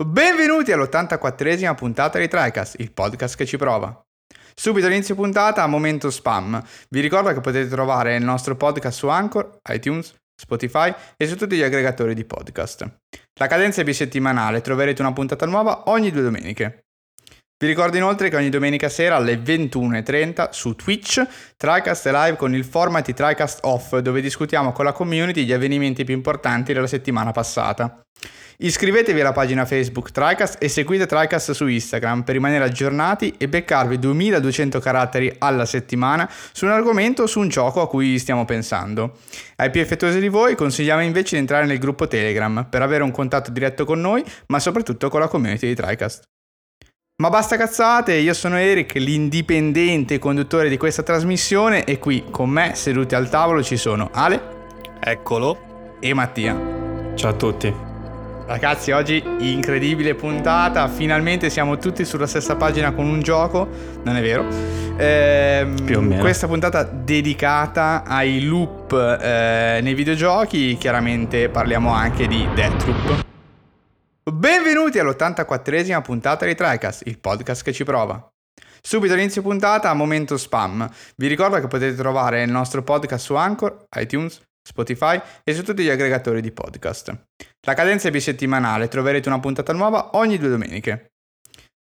Benvenuti all'84esima puntata di TriCast, il podcast che ci prova. Subito all'inizio puntata, momento spam. Vi ricordo che potete trovare il nostro podcast su Anchor, iTunes, Spotify e su tutti gli aggregatori di podcast. La cadenza è bisettimanale, troverete una puntata nuova ogni due domeniche. Vi ricordo inoltre che ogni domenica sera alle 21.30 su Twitch TriCast è live con il format di TriCast Off dove discutiamo con la community gli avvenimenti più importanti della settimana passata. Iscrivetevi alla pagina Facebook TriCast e seguite TriCast su Instagram per rimanere aggiornati e beccarvi 2200 caratteri alla settimana su un argomento o su un gioco a cui stiamo pensando. Ai più effettuosi di voi consigliamo invece di entrare nel gruppo Telegram per avere un contatto diretto con noi ma soprattutto con la community di TriCast. Ma basta cazzate, io sono Eric, l'indipendente conduttore di questa trasmissione e qui con me seduti al tavolo ci sono Ale. Eccolo. E Mattia. Ciao a tutti. Ragazzi, oggi incredibile puntata, finalmente siamo tutti sulla stessa pagina con un gioco, non è vero? Ehm, Più o meno. Questa puntata dedicata ai loop eh, nei videogiochi, chiaramente parliamo anche di Deathloop. Benvenuti all'84esima puntata di TriCast, il podcast che ci prova. Subito all'inizio puntata, momento spam. Vi ricordo che potete trovare il nostro podcast su Anchor, iTunes, Spotify e su tutti gli aggregatori di podcast. La cadenza è bisettimanale, troverete una puntata nuova ogni due domeniche.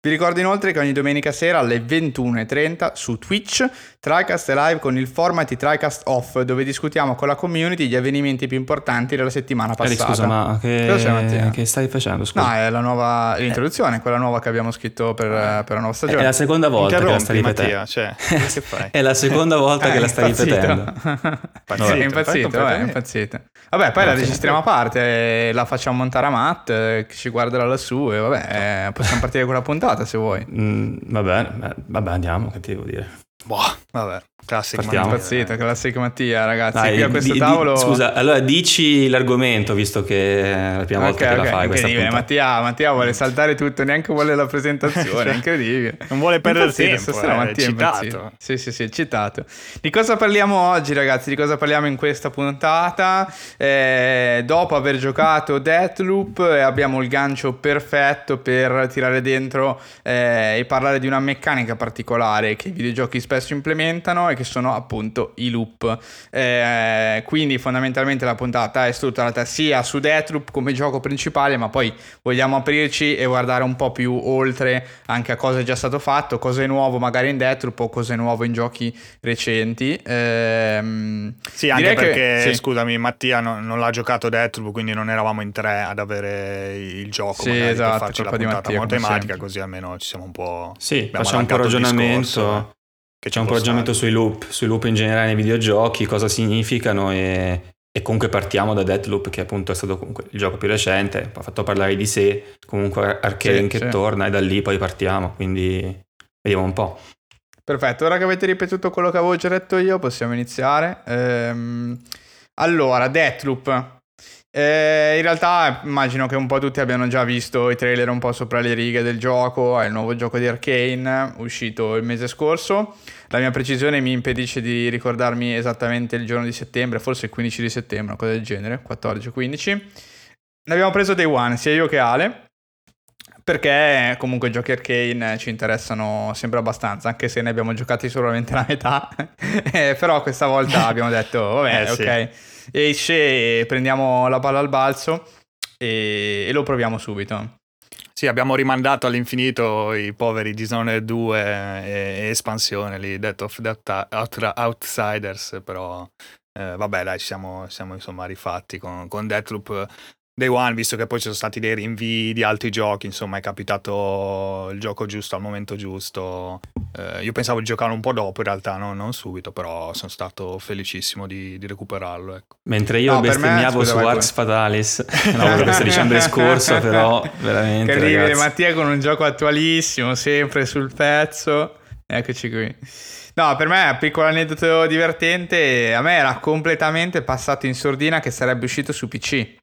Vi ricordo inoltre che ogni domenica sera alle 21.30 su Twitch TriCast è live con il format di TriCast Off dove discutiamo con la community gli avvenimenti più importanti della settimana passata. scusa, ma che, che stai facendo? Scusa. No, è la nuova l'introduzione, quella nuova che abbiamo scritto per, per la nuova è stagione. la seconda volta che la stai ripetendo. Mattia, cioè, che fai? È la seconda volta Eh, che la è stai impazzito. ripetendo. Impazzito, è impazzito, vabbè, è impazzito. Vabbè, poi la registriamo a parte, eh, la facciamo montare a Matt, eh, che ci guarda da lassù e vabbè, eh, possiamo partire con la puntata se vuoi. Mm, va bene, eh, vabbè, andiamo, che ti devo dire. Boh, vabbè, Partiamo. Mattia, Impazzito, classico Mattia, ragazzi. Dai, qui a questo di- di- tavolo... scusa, allora dici l'argomento, visto che è la prima Ok, volta che ok, la fai questa incredibile. Mattia, Mattia vuole saltare tutto, neanche vuole la presentazione, è incredibile. Non vuole perdere tempo, stasera eh, Mattia citato. impazzito. Sì, sì, sì, citato. Di cosa parliamo oggi, ragazzi? Di cosa parliamo in questa puntata? Eh, dopo aver giocato Deathloop, eh, abbiamo il gancio perfetto per tirare dentro eh, e parlare di una meccanica particolare che i videogiochi spesso implementano e che sono appunto i loop. Eh, quindi fondamentalmente la puntata è strutturata sia su Deathloop come gioco principale, ma poi vogliamo aprirci e guardare un po' più oltre anche a cosa è già stato fatto, cosa è nuovo magari in Deathloop o cosa è nuovo in giochi recenti. Ehm, Sì, anche direi che- perché, sì. scusami, Mattia non, non l'ha giocato Deathloop, quindi non eravamo in tre ad avere il gioco Sì, magari esatto, per farci la colpa di puntata Mattia, sempre. così almeno ci siamo un po'... Sì, facciamo un po' ragionamento. Che C'è un stare. sui loop, sui loop in generale nei videogiochi, cosa significano e, e comunque partiamo da Deathloop che appunto è stato comunque il gioco più recente, ha fatto parlare di sé, comunque Arcane Sì, che sì. torna e da lì poi partiamo, quindi vediamo un po'. Perfetto, ora che avete ripetuto quello che avevo già detto io, possiamo iniziare. Ehm, allora, Deathloop. Eh, in realtà immagino che un po' tutti abbiano già visto i trailer un po' sopra le righe del gioco, è il nuovo gioco di Arkane, uscito il mese scorso. La mia precisione mi impedisce di ricordarmi esattamente il giorno di settembre, forse il 15 di settembre, una cosa del genere, 14-15. Ne abbiamo preso Day One, sia io che Ale. Perché comunque i giochi arcane ci interessano sempre abbastanza, anche se ne abbiamo giocati solamente la metà. Eh, però questa volta abbiamo detto, vabbè, Eh, sì. ok, esce e prendiamo la palla al balzo e, e lo proviamo subito. Sì, abbiamo rimandato all'infinito i poveri Dishonored 2 e, e espansione lì, Death of the Out- Outsiders, però eh, vabbè dai, ci siamo, siamo insomma rifatti con, con Deathloop Day One, visto che poi ci sono stati dei rinvii di altri giochi, insomma è capitato il gioco giusto al momento giusto. Eh, io pensavo di giocarlo un po' dopo in realtà, no? non subito, però sono stato felicissimo di, di recuperarlo. Ecco. Mentre io No, me- bestemmiavo scusa, su Arx Fatalis, no, questo dicembre scorso, però veramente Incredibile, ragazzi. Mattia con un gioco attualissimo, sempre sul pezzo. Eccoci qui. No, per me, piccolo aneddoto divertente, a me era completamente passato in sordina che sarebbe uscito su PC.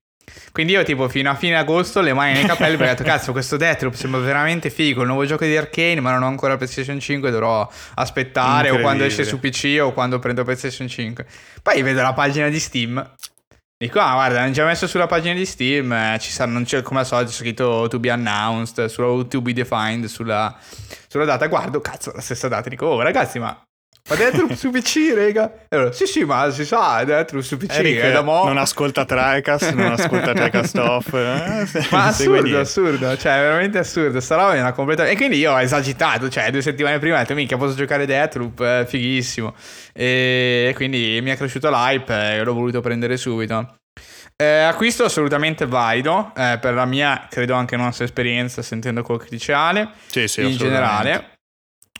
Quindi io tipo fino a fine agosto le mani nei capelli perché ho detto cazzo questo Deathloop sembra veramente figo, il nuovo gioco di Arkane ma non ho ancora PlayStation 5 dovrò aspettare o quando esce su PC o quando prendo PlayStation 5. Poi vedo la pagina di Steam Dico, ah, guarda, hanno già messo sulla pagina di Steam, eh, ci sarà, non c'è come al solito, c'è scritto to be announced, sulla to be defined, sulla, sulla data. Guardo, cazzo, la stessa data. Dico, oh ragazzi, ma ma Deathloop su PC, rega? Allora, sì, sì, ma si sa, Deathloop su PC. Eric è da mo... non ascolta Tricast, non ascolta Tricast Off. Eh? Ma assurdo, assurdo, cioè veramente assurdo. Sta roba è una completa... E quindi io ho esagitato, cioè due settimane prima ho detto, mica posso giocare Deathloop, eh, fighissimo. E quindi mi è cresciuto l'hype e l'ho voluto prendere subito. Eh, acquisto assolutamente valido eh, per la mia, credo anche nostra esperienza sentendo quel che dice Ale, sì, sì, in generale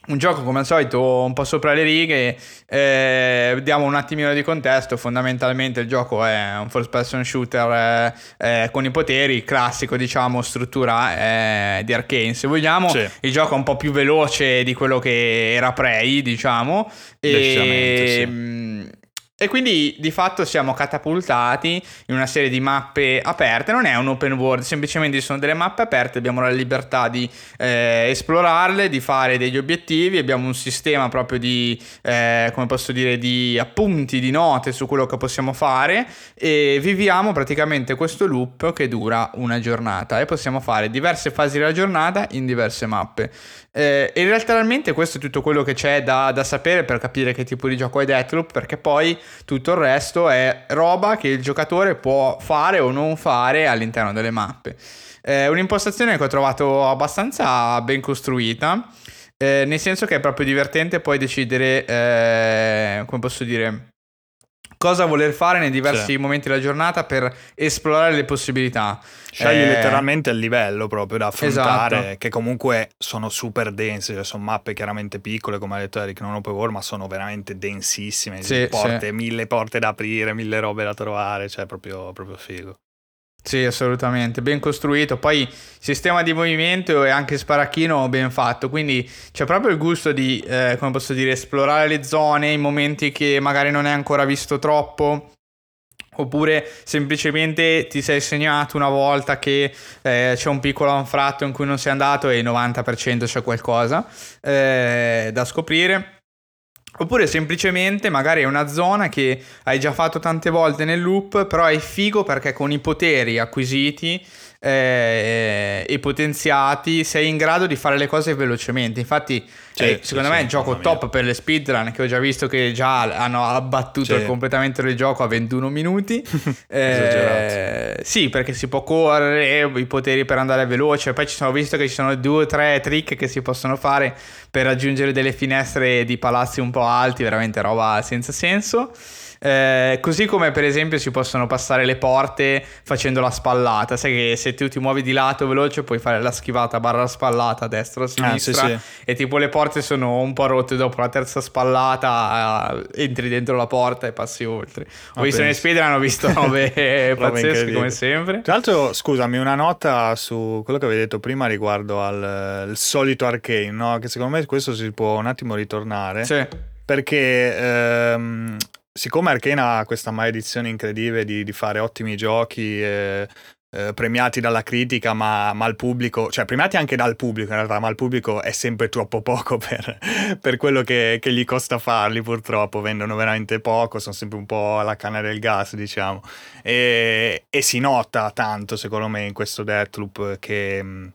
un gioco come al solito un po' sopra le righe, eh, diamo un attimino di contesto, fondamentalmente il gioco è un first person shooter eh, eh, con i poteri, classico diciamo struttura eh, di Arkane se vogliamo, sì. il gioco è un po' più veloce di quello che era Prey diciamo, e, sì. E quindi di fatto siamo catapultati in una serie di mappe aperte, non è un open world, semplicemente sono delle mappe aperte, abbiamo la libertà di eh, esplorarle, di fare degli obiettivi, abbiamo un sistema proprio di, eh, come posso dire, di appunti, di note su quello che possiamo fare e viviamo praticamente questo loop che dura una giornata e possiamo fare diverse fasi della giornata in diverse mappe. Eh, e realmente questo è tutto quello che c'è da, da, sapere per capire che tipo di gioco è Deathloop, perché poi tutto il resto è roba che il giocatore può fare o non fare all'interno delle mappe. È un'impostazione che ho trovato abbastanza ben costruita, eh, nel senso che è proprio divertente poi decidere, eh, come posso dire, cosa voler fare nei diversi sì. momenti della giornata per esplorare le possibilità. Scegli eh... letteralmente il livello proprio da affrontare, esatto. che comunque sono super dense, cioè sono mappe chiaramente piccole, come ha detto Eric, non open world, ma sono veramente densissime, sì, porte, sì. mille porte da aprire, mille robe da trovare, cioè proprio, proprio figo. Sì, assolutamente, ben costruito. Poi sistema di movimento e anche sparacchino ben fatto, quindi c'è proprio il gusto di, eh, come posso dire, esplorare le zone in momenti che magari non hai ancora visto troppo. Oppure semplicemente ti sei segnato una volta che eh, c'è un piccolo anfratto in cui non sei andato e il 90% c'è qualcosa eh, da scoprire. Oppure semplicemente magari è una zona che hai già fatto tante volte nel loop, però è figo perché con i poteri acquisiti eh, e potenziati sei in grado di fare le cose velocemente. Infatti, sì, eh, secondo sì, me è il gioco top per le speedrun che ho già visto che già hanno abbattuto il completamento del gioco a 21 minuti. eh, sì, perché si può correre, i poteri per andare veloce. Poi ci sono visto che ci sono due o tre trick che si possono fare per raggiungere delle finestre di palazzi un po' alti, veramente roba senza senso. Eh, così come per esempio si possono passare le porte facendo la spallata. Sai che se tu ti muovi di lato veloce puoi fare la schivata barra spallata a destra o a sinistra. Ah, sì, sì. E tipo le porte sono un po' rotte dopo la terza spallata, eh, entri dentro la porta e passi oltre. Ho ah, visto nei speedrun, hanno visto robe pazzesche come sempre. Tra l'altro, scusami, una nota su quello che avevi detto prima riguardo al solito arcane, no? Che secondo me questo si può un attimo ritornare. Sì. Perché ehm, siccome Arkane ha questa maledizione incredibile di, di fare ottimi giochi eh, eh, premiati dalla critica ma, ma il pubblico, cioè premiati anche dal pubblico in realtà, ma il pubblico è sempre troppo poco per, per quello che, che, gli costa farli purtroppo, vendono veramente poco, sono sempre un po' alla canna del gas diciamo. E, e si nota tanto secondo me in questo Deathloop che mh,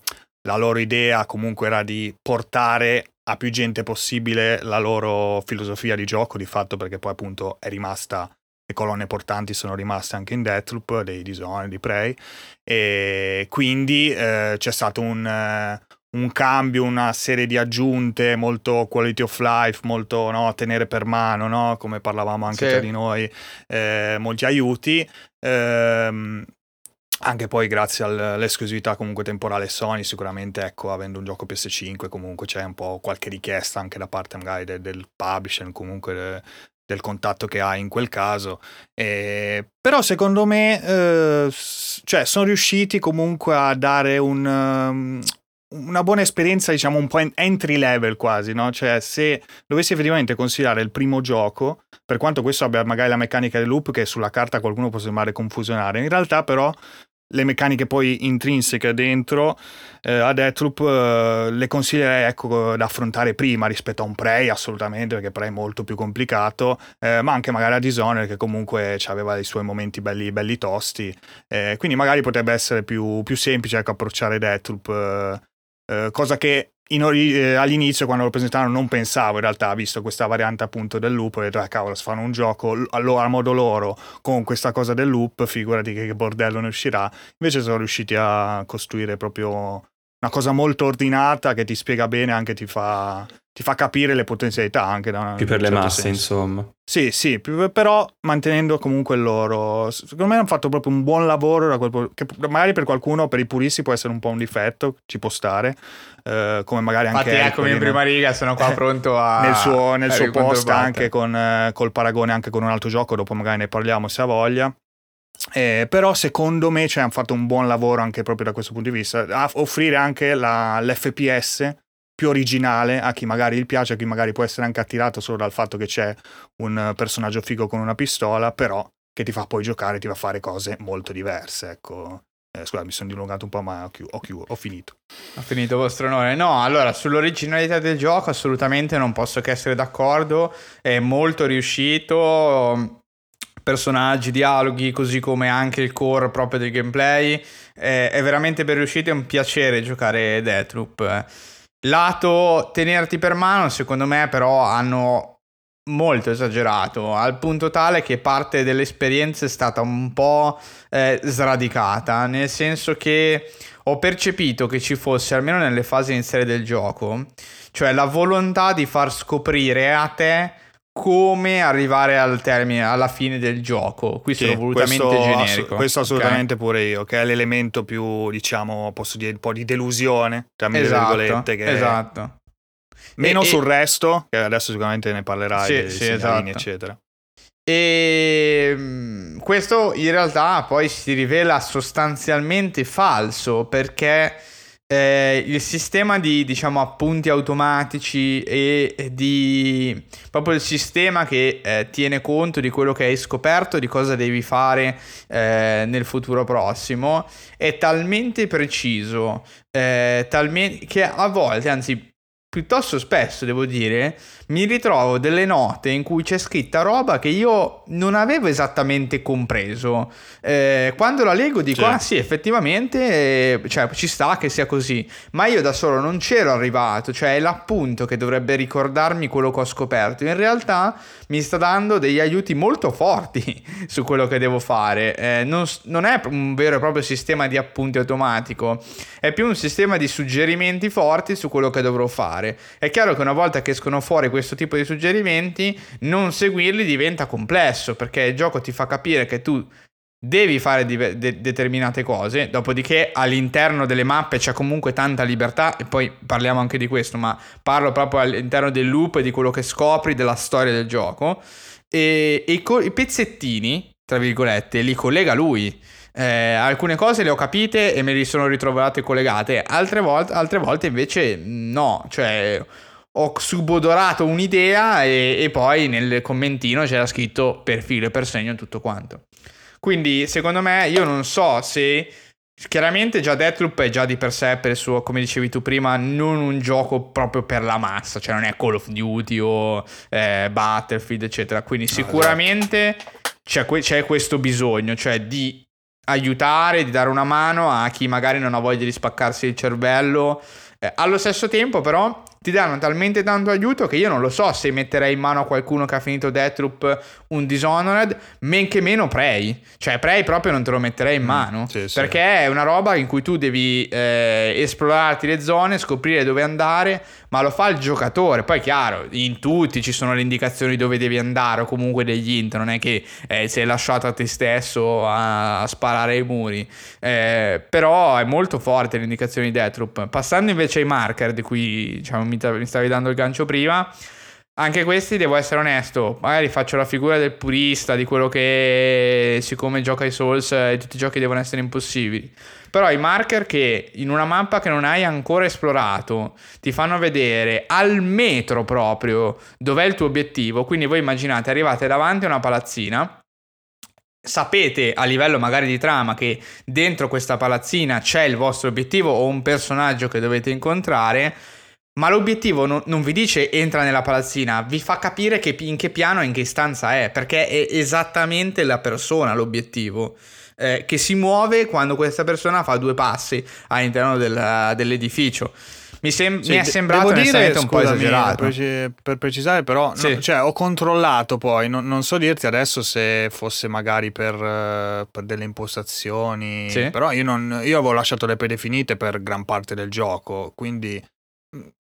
la loro idea comunque era di portare a più gente possibile la loro filosofia di gioco, di fatto perché poi appunto è rimasta, le colonne portanti sono rimaste anche in Deathloop, dei Dishonored, di Prey, e quindi eh, c'è stato un, eh, un, cambio, una serie di aggiunte molto quality of life, molto no, tenere per mano, no? come parlavamo anche sì. tra di noi, eh, molti aiuti. Ehm, anche poi grazie all'esclusività comunque temporale Sony sicuramente ecco avendo un gioco PS5 comunque c'è un po' qualche richiesta anche da parte magari del, del publisher comunque de, del contatto che hai in quel caso. Eh, però secondo me eh, cioè sono riusciti comunque a dare un, um, una buona esperienza, diciamo un po' entry level quasi, no? Cioè, se dovessi effettivamente considerare il primo gioco, per quanto questo abbia magari la meccanica del loop che sulla carta qualcuno può sembrare confusionare, in realtà però le meccaniche poi intrinseche dentro eh, a Deathloop eh, le consiglierei ecco, da affrontare prima rispetto a un Prey assolutamente perché Prey è molto più complicato eh, ma anche magari a Dishonored che comunque aveva i suoi momenti belli, belli tosti eh, quindi magari potrebbe essere più, più semplice ecco, approcciare Deathloop eh, cosa che ori- eh, all'inizio quando lo presentarono non pensavo in realtà, visto questa variante appunto del loop, ho detto, ah cavolo, se fanno un gioco allora a modo loro con questa cosa del loop, figurati che bordello ne uscirà. Invece sono riusciti a costruire proprio una cosa molto ordinata che ti spiega bene, anche ti fa ti fa capire le potenzialità anche da più per le certo masse senso. insomma. Sì sì più, però mantenendo comunque il loro secondo me hanno fatto proprio un buon lavoro quel, che magari per qualcuno per i puristi può essere un po' un difetto ci può stare eh, come magari anche infatti eccomi in prima riga sono qua pronto a nel suo, nel suo post anche con, eh, col paragone anche con un altro gioco dopo magari ne parliamo se ha voglia. Eh, però secondo me cioè, hanno fatto un buon lavoro anche proprio da questo punto di vista a offrire anche la, l'FPS più originale a chi magari gli piace, a chi magari può essere anche attirato solo dal fatto che c'è un personaggio figo con una pistola, però che ti fa poi giocare, ti fa fare cose molto diverse, ecco. Eh, scusa, mi sono dilungato un po', ma ho, chiu- ho, chiu- ho finito. Ho finito vostro onore. No, allora, sull'originalità del gioco assolutamente non posso che essere d'accordo. È molto riuscito. Personaggi, dialoghi, così come anche il core proprio del gameplay. È, è veramente ben riuscito. È un piacere giocare Deathloop. Lato tenerti per mano, secondo me però hanno molto esagerato, al punto tale che parte dell'esperienza è stata un po' eh, sradicata, nel senso che ho percepito che ci fosse, almeno nelle fasi iniziali del gioco, cioè la volontà di far scoprire a te come arrivare al termine, alla fine del gioco. Qui sì, sono volutamente questo, generico. Ass- questo assolutamente okay. pure io, che è l'elemento più, diciamo, posso dire, un po' di delusione, tra esatto, virgolette. Che esatto. Meno e, sul e... resto, che adesso sicuramente ne parlerai, sì, sì, esatto. eccetera. E mm, questo in realtà poi si rivela sostanzialmente falso perché eh, il sistema di diciamo appunti automatici e di proprio il sistema che eh, tiene conto di quello che hai scoperto, di cosa devi fare eh, nel futuro prossimo, è talmente preciso, eh, talmente, che a volte, anzi piuttosto spesso devo dire, mi ritrovo delle note in cui c'è scritta roba che io non avevo esattamente compreso. Eh, quando la leggo dico, cioè. ah sì, effettivamente eh, cioè, ci sta che sia così, ma io da solo non c'ero arrivato, cioè è l'appunto che dovrebbe ricordarmi quello che ho scoperto. In realtà mi sta dando degli aiuti molto forti su quello che devo fare. Eh, non, non è un vero e proprio sistema di appunti automatico, è più un sistema di suggerimenti forti su quello che dovrò fare. È chiaro che una volta che escono fuori questo tipo di suggerimenti, non seguirli diventa complesso perché il gioco ti fa capire che tu devi fare de- de- determinate cose, dopodiché all'interno delle mappe c'è comunque tanta libertà e poi parliamo anche di questo, ma parlo proprio all'interno del loop e di quello che scopri della storia del gioco e, e co- i pezzettini, tra virgolette, li collega lui. Eh, alcune cose le ho capite e me li sono ritrovate collegate, altre volte, altre volte invece no, cioè ho subodorato un'idea e, e, poi nel commentino c'era scritto per filo e per segno tutto quanto. Quindi secondo me io non so se... Chiaramente già Deathloop è già di per sé, per il suo, come dicevi tu prima, non un gioco proprio per la massa, cioè non è Call of Duty o eh, Battlefield, eccetera. Quindi sicuramente c'è, que- c'è questo bisogno, cioè di aiutare, di dare una mano a chi magari non ha voglia di spaccarsi il cervello. Eh, allo stesso tempo, però, ti danno talmente tanto aiuto che io non lo so se metterei in mano a qualcuno che ha finito Deathloop un Dishonored, men che meno Prey. Cioè Prey proprio non te lo metterei in mm, mano, mm, sì, perché sì. è una roba in cui tu devi eh, esplorarti le zone, scoprire dove andare, ma lo fa il giocatore. Poi chiaro, in tutti ci sono le indicazioni dove devi andare o comunque degli int, non è che eh, sei lasciato a te stesso a, a sparare ai muri. Eh, però è molto forte l'indicazione di Deathloop. Passando invece ai marker di cui diciamo, mi mi, stavi dando il gancio prima. Anche questi, devo essere onesto, magari faccio la figura del purista, di quello che siccome gioca ai Souls e tutti i giochi devono essere impossibili. Però i marker che in una mappa che non hai ancora esplorato ti fanno vedere al metro proprio dov'è il tuo obiettivo. Quindi voi immaginate, arrivate davanti a una palazzina sapete a livello magari di trama che dentro questa palazzina c'è il vostro obiettivo o un personaggio che dovete incontrare, ma l'obiettivo non, non, vi dice entra nella palazzina, vi fa capire che, in che piano e in che stanza è, perché è esattamente la persona l'obiettivo. Eh, che si muove quando questa persona fa due passi all'interno del, dell'edificio. Mi, sem- sì, mi, è sembrato dire, un po' esagerato. Per, per precisare, però, sì. no, cioè, ho controllato poi, non, non, so dirti adesso se fosse magari per, uh, per delle impostazioni, sì. però io, non, io avevo lasciato le predefinite per gran parte del gioco, quindi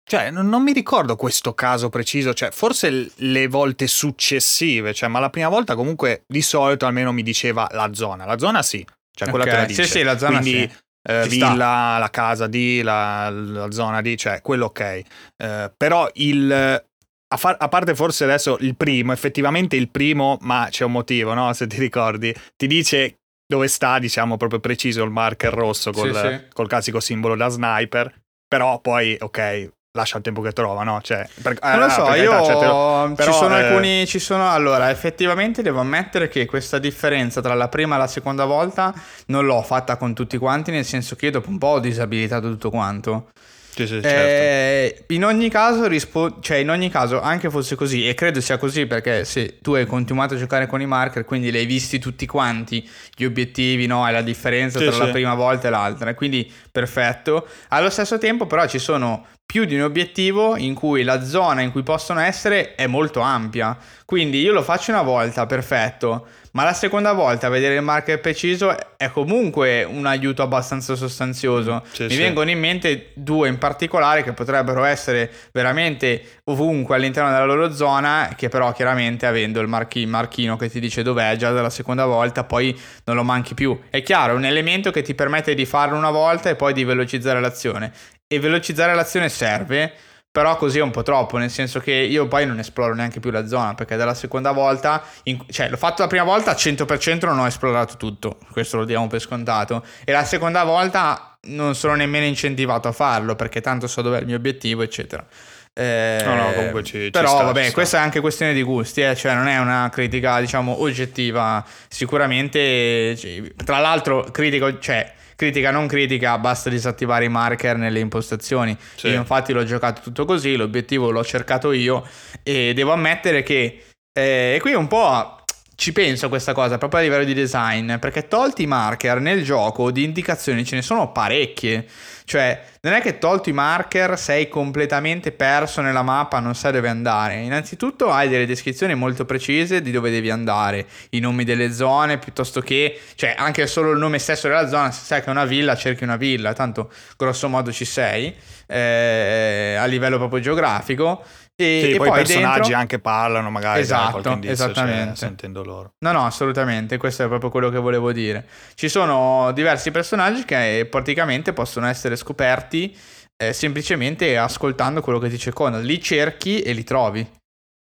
cioè, non, non, mi ricordo questo caso preciso, cioè, forse le volte successive, cioè, ma la prima volta comunque di solito almeno mi diceva la zona. La zona sì, cioè quella okay. la dice. Sì, sì, la zona Quindi, sì. Eh, villa, sta. la casa di, la, la, zona di, cioè quello ok. Eh, però il, a, far, a, parte forse adesso il primo, effettivamente il primo, ma c'è un motivo, no? Se ti ricordi, ti dice dove sta, diciamo proprio preciso il marker rosso col, sì, sì. col classico simbolo da sniper. Però poi, ok, lascia il tempo che trova, no? Cioè, per, non lo so, io cioè, lo, però, ci sono eh... alcuni, ci sono, allora, effettivamente devo ammettere che questa differenza tra la prima e la seconda volta non l'ho fatta con tutti quanti, nel senso che io dopo un po' ho disabilitato tutto quanto. Sì, sì, certo. eh, in ogni caso, rispo- cioè in ogni caso, anche fosse così, e credo sia così perché se tu hai continuato a giocare con i marker, quindi li hai visti tutti quanti, gli obiettivi, no? E la differenza sì, tra la prima volta e l'altra, quindi perfetto. Allo stesso tempo, però, ci sono più di un obiettivo in cui la zona in cui possono essere è molto ampia. Quindi io lo faccio una volta, perfetto, ma la seconda volta vedere il marker preciso è comunque un aiuto abbastanza sostanzioso. Sì, Mi sì. vengono in mente due in particolare che potrebbero essere veramente ovunque all'interno della loro zona, che però chiaramente avendo il marchi- marchino che ti dice dov'è già dalla seconda volta, poi non lo manchi più. È chiaro, è un elemento che ti permette di farlo una volta e poi di velocizzare l'azione e velocizzare l'azione serve, però così è un po' troppo, nel senso che io poi non esploro neanche più la zona, perché dalla seconda volta, in, cioè l'ho fatto la prima volta al 100% non ho esplorato tutto, questo lo diamo per scontato, e la seconda volta non sono nemmeno incentivato a farlo, perché tanto so dov'è il mio obiettivo, eccetera. Eh, no, no, comunque ci, però ci sta, vabbè, questa è anche questione di gusti, eh? cioè non è una critica, diciamo, oggettiva. Sicuramente, cioè, tra l'altro, critico, cioè, critica non critica, basta disattivare i marker nelle impostazioni. Sì. Io infatti l'ho giocato tutto così, l'obiettivo l'ho cercato io e devo ammettere che eh, e qui un po' ci penso a questa cosa proprio a livello di design, perché tolti i marker nel gioco di indicazioni ce ne sono parecchie. Cioè, non è che tolti i marker sei completamente perso nella mappa, non sai dove andare. Innanzitutto hai delle descrizioni molto precise di dove devi andare, i nomi delle zone, piuttosto che, cioè, anche solo il nome stesso della zona, se sai che è una villa, cerchi una villa, tanto grosso modo ci sei, eh, a livello proprio geografico. E, sì, e poi, poi i personaggi dentro... anche parlano, magari esatto, qualche indizio, cioè, esattamente. Cioè, sentendo loro. No, no, assolutamente, questo è proprio quello che volevo dire. Ci sono diversi personaggi che praticamente possono essere scoperti eh, semplicemente ascoltando quello che dice Conan. Li cerchi e li trovi.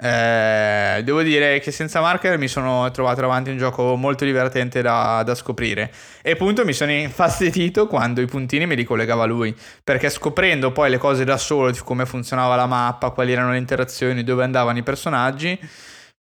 Eh, devo dire che senza marker mi sono trovato davanti un gioco molto divertente da, da, scoprire. E appunto mi sono infastidito quando i puntini me li collegava lui. Perché scoprendo poi le cose da solo, come funzionava la mappa, quali erano le interazioni, dove andavano i personaggi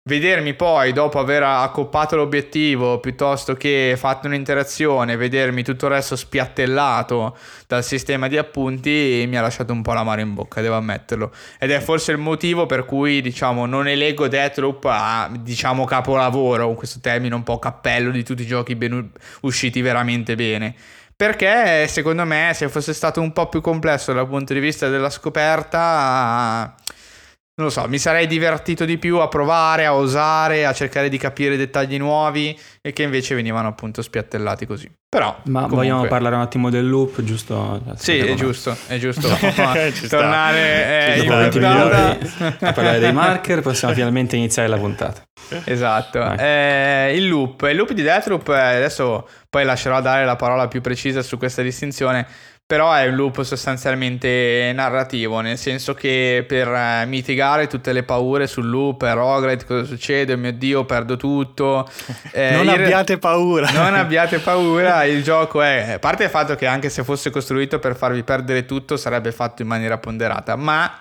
vedermi poi dopo aver accoppato l'obiettivo piuttosto che fatto un'interazione, vedermi tutto il resto spiattellato dal sistema di appunti mi ha lasciato un po' l'amaro in bocca, devo ammetterlo. Ed è forse il motivo per cui, diciamo, non eleggo Deathloop a, diciamo, capolavoro, questo termine un po' cappello di tutti i giochi ben usciti veramente bene. Perché secondo me se fosse stato un po' più complesso dal punto di vista della scoperta non lo so, mi sarei divertito di più a provare, a osare, a cercare di capire dettagli nuovi e che invece venivano appunto spiattellati così. Però, Ma comunque... vogliamo parlare un attimo del loop, giusto? Sì, è giusto, è giusto. tornare eh, in puntata a parlare dei marker, possiamo finalmente iniziare la puntata. Esatto, eh, il loop, il loop di Deathloop, eh, adesso poi lascerò dare la parola più precisa su questa distinzione però è un loop sostanzialmente narrativo, nel senso che per eh, mitigare tutte le paure sul loop, roguelite, cosa succede, oh mio dio, perdo tutto. Eh, non abbiate re... paura. Non abbiate paura, il gioco è... A parte il fatto che anche se fosse costruito per farvi perdere tutto, sarebbe fatto in maniera ponderata, ma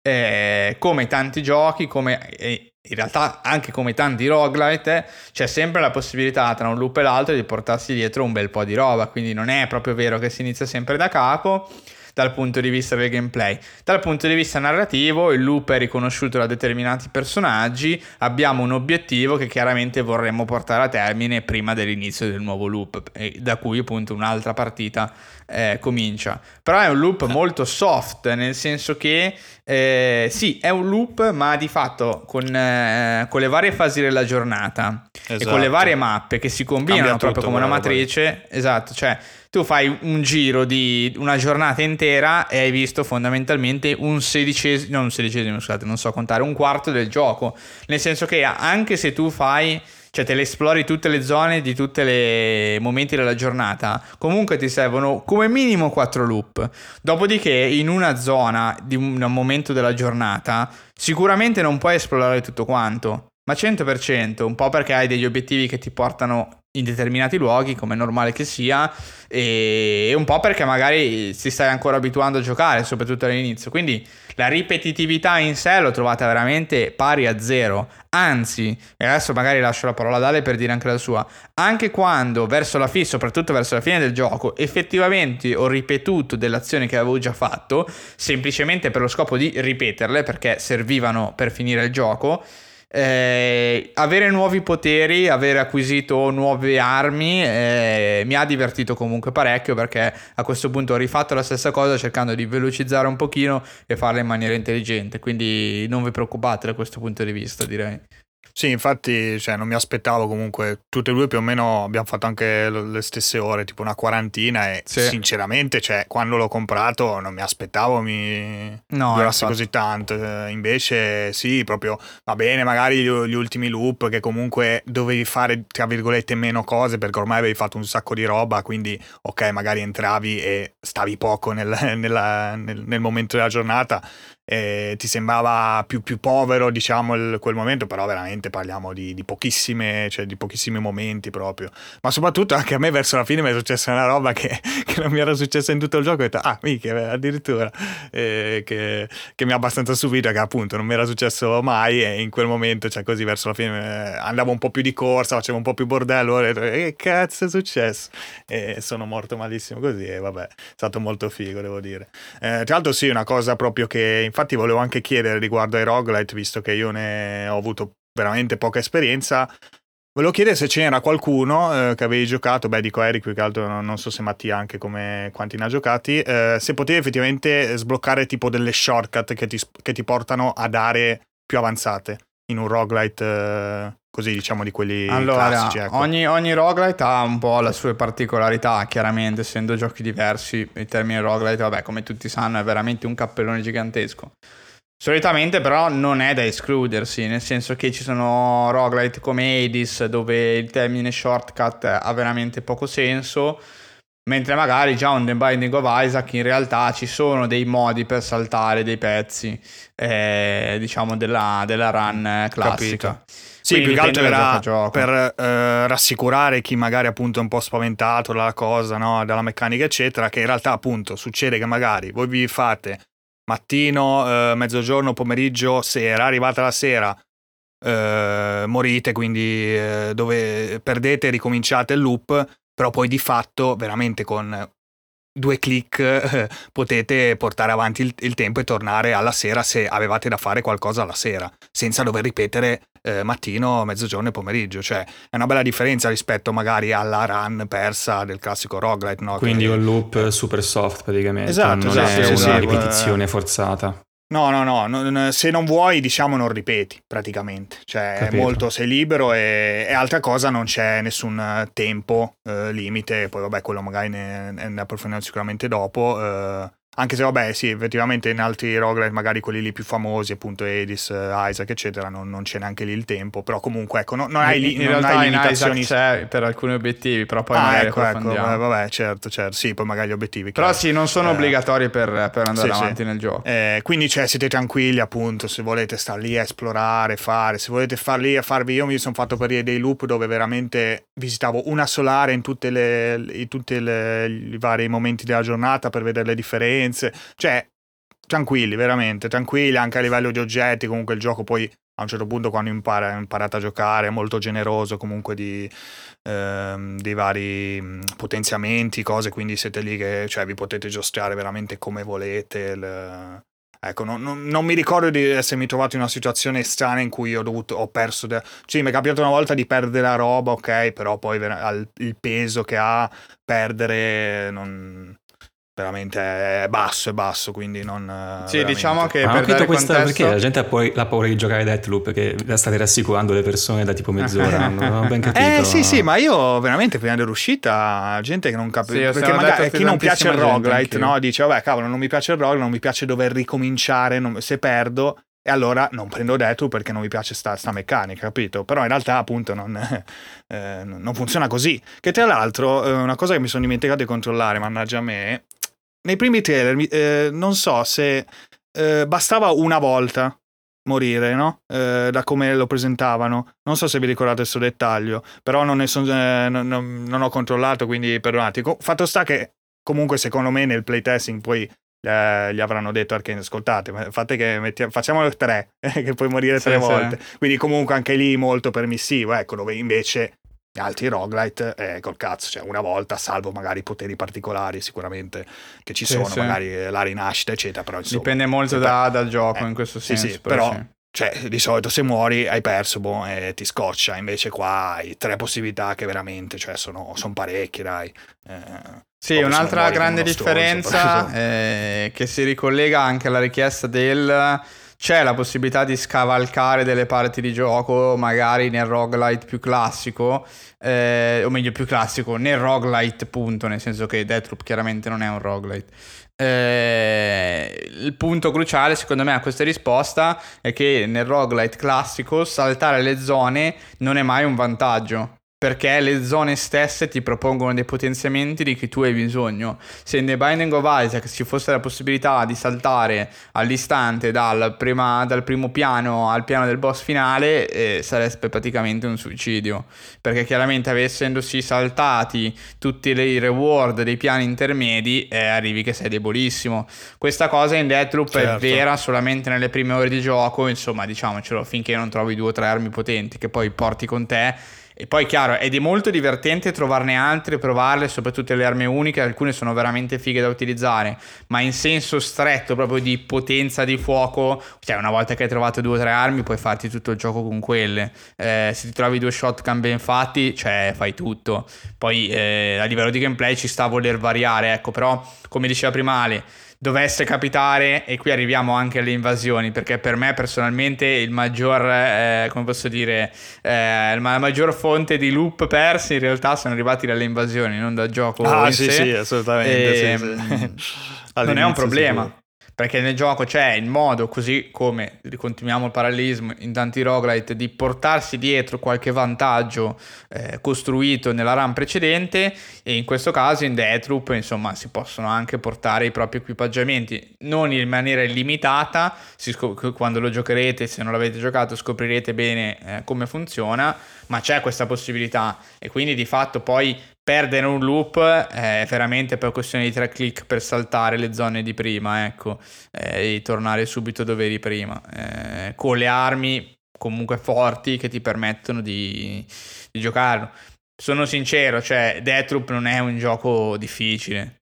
eh, come tanti giochi, come in realtà anche come tanti roguelite c'è sempre la possibilità tra un loop e l'altro di portarsi dietro un bel po' di roba, quindi non è proprio vero che si inizia sempre da capo dal punto di vista del gameplay. Dal punto di vista narrativo, il loop è riconosciuto da determinati personaggi, abbiamo un obiettivo che chiaramente vorremmo portare a termine prima dell'inizio del nuovo loop, da cui appunto un'altra partita eh, comincia. Però è un loop molto soft, nel senso che eh, sì, è un loop, ma di fatto con, eh, con le varie fasi della giornata esatto. e con le esatto. varie mappe che si combinano proprio come una matrice, esatto, cioè tu fai un giro di una giornata intera e hai visto fondamentalmente un sedicesimo, non un sedicesimo, scusate, non so contare, un quarto del gioco. Nel senso che anche se tu fai, cioè te le esplori tutte le zone di tutti i momenti della giornata, comunque ti servono come minimo quattro loop. Dopodiché in una zona di un momento della giornata sicuramente non puoi esplorare tutto quanto. Ma 100%, un po' perché hai degli obiettivi che ti portano in determinati luoghi, come è normale che sia, e un po' perché magari si stai ancora abituando a giocare, soprattutto all'inizio. Quindi la ripetitività in sé l'ho trovata veramente pari a zero. Anzi, e adesso magari lascio la parola ad Ale per dire anche la sua, anche quando verso la fine, soprattutto verso la fine del gioco, effettivamente ho ripetuto delle azioni che avevo già fatto, semplicemente per lo scopo di ripeterle, perché servivano per finire il gioco, eh, avere nuovi poteri, avere acquisito nuove armi eh, mi ha divertito comunque parecchio perché a questo punto ho rifatto la stessa cosa cercando di velocizzare un pochino e farla in maniera intelligente, quindi non vi preoccupate da questo punto di vista direi. Sì, infatti cioè, non mi aspettavo comunque, tutte e due più o meno abbiamo fatto anche le stesse ore, tipo una quarantina e sì. sinceramente cioè, quando l'ho comprato non mi aspettavo mi no, durasse così tanto, invece sì, proprio va bene magari gli, gli, ultimi loop che comunque dovevi fare tra virgolette meno cose perché ormai avevi fatto un sacco di roba, quindi ok magari entravi e stavi poco nel, nella, nel, nel momento della giornata eh, ti sembrava più, più povero, diciamo, il, quel momento, però veramente parliamo di, di, pochissime, cioè di pochissimi momenti proprio. Ma soprattutto anche a me verso la fine mi è successa una roba che, che non mi era successa in tutto il gioco. Ho detto, ah, mica, addirittura, eh, che, che, mi ha abbastanza subito, che appunto non mi era successo mai e in quel momento, cioè così verso la fine, eh, andavo un po' più di corsa, facevo un po' più bordello, ho detto, che cazzo è successo? E sono morto malissimo così e vabbè, è stato molto figo, devo dire. Eh, tra l'altro sì, una cosa proprio che infatti volevo anche chiedere riguardo ai roguelite, visto che io ne ho avuto veramente poca esperienza. Volevo chiedere se c'era qualcuno eh, che avevi giocato, beh dico Eric più che altro, non, non so se Mattia anche come quanti ne ha giocati, eh, se potevi effettivamente sbloccare tipo delle shortcut che ti, che ti portano ad aree più avanzate in un roguelite eh, così diciamo di quelli allora, classici. Ecco. Ogni, ogni roguelite ha un po' le sue particolarità, chiaramente essendo giochi diversi, il termine roguelite, vabbè come tutti sanno è veramente un cappellone gigantesco. Solitamente però non è da escludersi, nel senso che ci sono roguelite come Hades dove il termine shortcut ha veramente poco senso, mentre magari già un The Binding of Isaac in realtà ci sono dei modi per saltare dei pezzi, eh, diciamo, della, della run classica. Capito. Sì, più che altro era per eh, rassicurare chi magari appunto è un po' spaventato dalla cosa, no? dalla meccanica eccetera, che in realtà appunto succede che magari voi vi fate mattino, eh, mezzogiorno, pomeriggio, sera, arrivata la sera, eh, morite, quindi eh, dove perdete, ricominciate il loop, però poi di fatto veramente con due clic eh, potete portare avanti il, il, tempo e tornare alla sera se avevate da fare qualcosa alla sera, senza dover ripetere eh, mattino, mezzogiorno e pomeriggio. Cioè è una bella differenza rispetto magari alla run persa del classico roguelite. No? Quindi un loop super soft praticamente, esatto, non esatto, è sì, una sì, ripetizione forzata. No, no, no, non, se non vuoi, diciamo, non ripeti praticamente. Cioè, Capito. molto sei libero e, e, altra cosa, non c'è nessun tempo eh, limite. Poi, vabbè, quello magari ne, ne approfondiamo sicuramente dopo. Eh, anche se, vabbè, sì, effettivamente in altri roguelite, magari quelli lì più famosi, appunto Edis, uh, Isaac, eccetera, non, non, c'è neanche lì il tempo. Però comunque, ecco, no, non hai, li, in non hai limitazioni. In c'è per alcuni obiettivi, però poi ah, magari ecco, ecco, vabbè, certo, certo. Sì, poi magari gli obiettivi. Però sì, non sono eh, obbligatori per, per andare sì, avanti sì. nel gioco. Eh, quindi, cioè, siete tranquilli, appunto, se volete stare lì a esplorare, fare, se volete far lì a farvi... Io mi sono fatto per dei loop dove veramente visitavo una solare in tutti i vari momenti della giornata per vedere le differenze. Cioè, tranquilli, veramente, tranquilli, anche a livello di oggetti, comunque il gioco poi a un certo punto quando impara, imparate a giocare è molto generoso comunque di, ehm, dei vari potenziamenti, cose, quindi siete lì che cioè, vi potete giostrare veramente come volete. Il, Ecco, non, non, non, mi ricordo di essermi trovato in una situazione strana in cui ho dovuto, ho perso. De- sì, mi è capitato una volta di perdere la roba, ok, però poi ver- il peso che ha perdere non, veramente è basso, è basso, quindi non... Eh, sì, veramente. diciamo che Ma per dare questa, contesto... Perché la gente ha poi la paura di giocare Deathloop, perché la state rassicurando le persone da tipo mezz'ora, non ho ben capito. Eh sì, sì, ma io veramente prima dell'uscita, gente che non capisce... Sì, perché magari chi non piace il roguelite, no? Dice, vabbè, cavolo, non mi piace il roguelite, non mi piace dover ricominciare, non... se perdo... E allora non prendo Deathloop perché non mi piace sta, sta meccanica, capito? Però in realtà appunto non, eh, non funziona così. Che tra l'altro eh, una cosa che mi sono dimenticato di controllare, mannaggia a me, nei primi trailer eh, non so se eh, bastava una volta morire, no? Eh, da come lo presentavano. Non so se vi ricordate questo dettaglio, però non, son, eh, non, non, ho controllato, quindi perdonate. Fatto sta che comunque secondo me nel playtesting poi eh, gli avranno detto Arkane ascoltate fate che mettiamo, facciamolo tre che puoi morire sì, tre sì. volte quindi comunque anche lì molto permissivo ecco dove invece altri roguelite eh, col cazzo, cioè una volta, salvo magari poteri particolari sicuramente che ci sì, sono, sì. magari la rinascita eccetera, però insomma, Dipende molto da, dal gioco eh, in questo senso. Sì, sì, però, però cioè, di solito se muori hai perso boh, e ti scoccia, invece qua hai tre possibilità che veramente cioè, sono, sono parecchie, dai. Eh, sì, un'altra grande differenza eh, che si ricollega anche alla richiesta del c'è la possibilità di scavalcare delle parti di gioco, magari nel roguelite più classico, eh, o meglio più classico, nel roguelite punto, nel senso che Deathloop chiaramente non è un roguelite. Eh, il punto cruciale secondo me a questa risposta è che nel roguelite classico saltare le zone non è mai un vantaggio perché le zone stesse ti propongono dei potenziamenti di cui tu hai bisogno. Se in The Binding of Isaac ci fosse la possibilità di saltare all'istante dal, prima, dal primo piano al piano del boss finale, eh, sarebbe praticamente un suicidio. Perché chiaramente essendosi saltati tutti i reward dei piani intermedi, eh, arrivi che sei debolissimo. Questa cosa in Deathloop certo. è vera solamente nelle prime ore di gioco, insomma diciamocelo, finché non trovi due o tre armi potenti che poi porti con te e poi, chiaro, ed è molto divertente trovarne altre, provarle, soprattutto le armi uniche, alcune sono veramente fighe da utilizzare, ma in senso stretto, proprio di potenza di fuoco, cioè una volta che hai trovato due o tre armi puoi farti tutto il gioco con quelle. Eh, se ti trovi due shotgun ben fatti, cioè fai tutto. Poi eh, a livello di gameplay ci sta a voler variare, ecco, però come diceva prima Ale, dovesse capitare, e qui arriviamo anche alle invasioni, perché per me personalmente il maggior, eh, come posso dire, eh, la maggior fonte di loop persi in realtà sono arrivati dalle invasioni, non dal gioco. Ah, sì, sé. sì, assolutamente. E, sì, sì. non è un problema. Sicuro perché nel gioco c'è il modo, così come continuiamo il parallelismo in tanti roguelite, di portarsi dietro qualche vantaggio eh, costruito nella run precedente e in questo caso in Deathloop insomma si possono anche portare i propri equipaggiamenti, non in maniera illimitata, scop- quando lo giocherete, se non l'avete giocato scoprirete bene eh, come funziona, ma c'è questa possibilità. E quindi di fatto poi perdere un loop è veramente per questione di tre click per saltare le zone di prima, ecco, e tornare subito dove eri prima, eh, con le armi comunque forti che ti permettono di, di giocarlo. Sono sincero, cioè Deathloop non è un gioco difficile.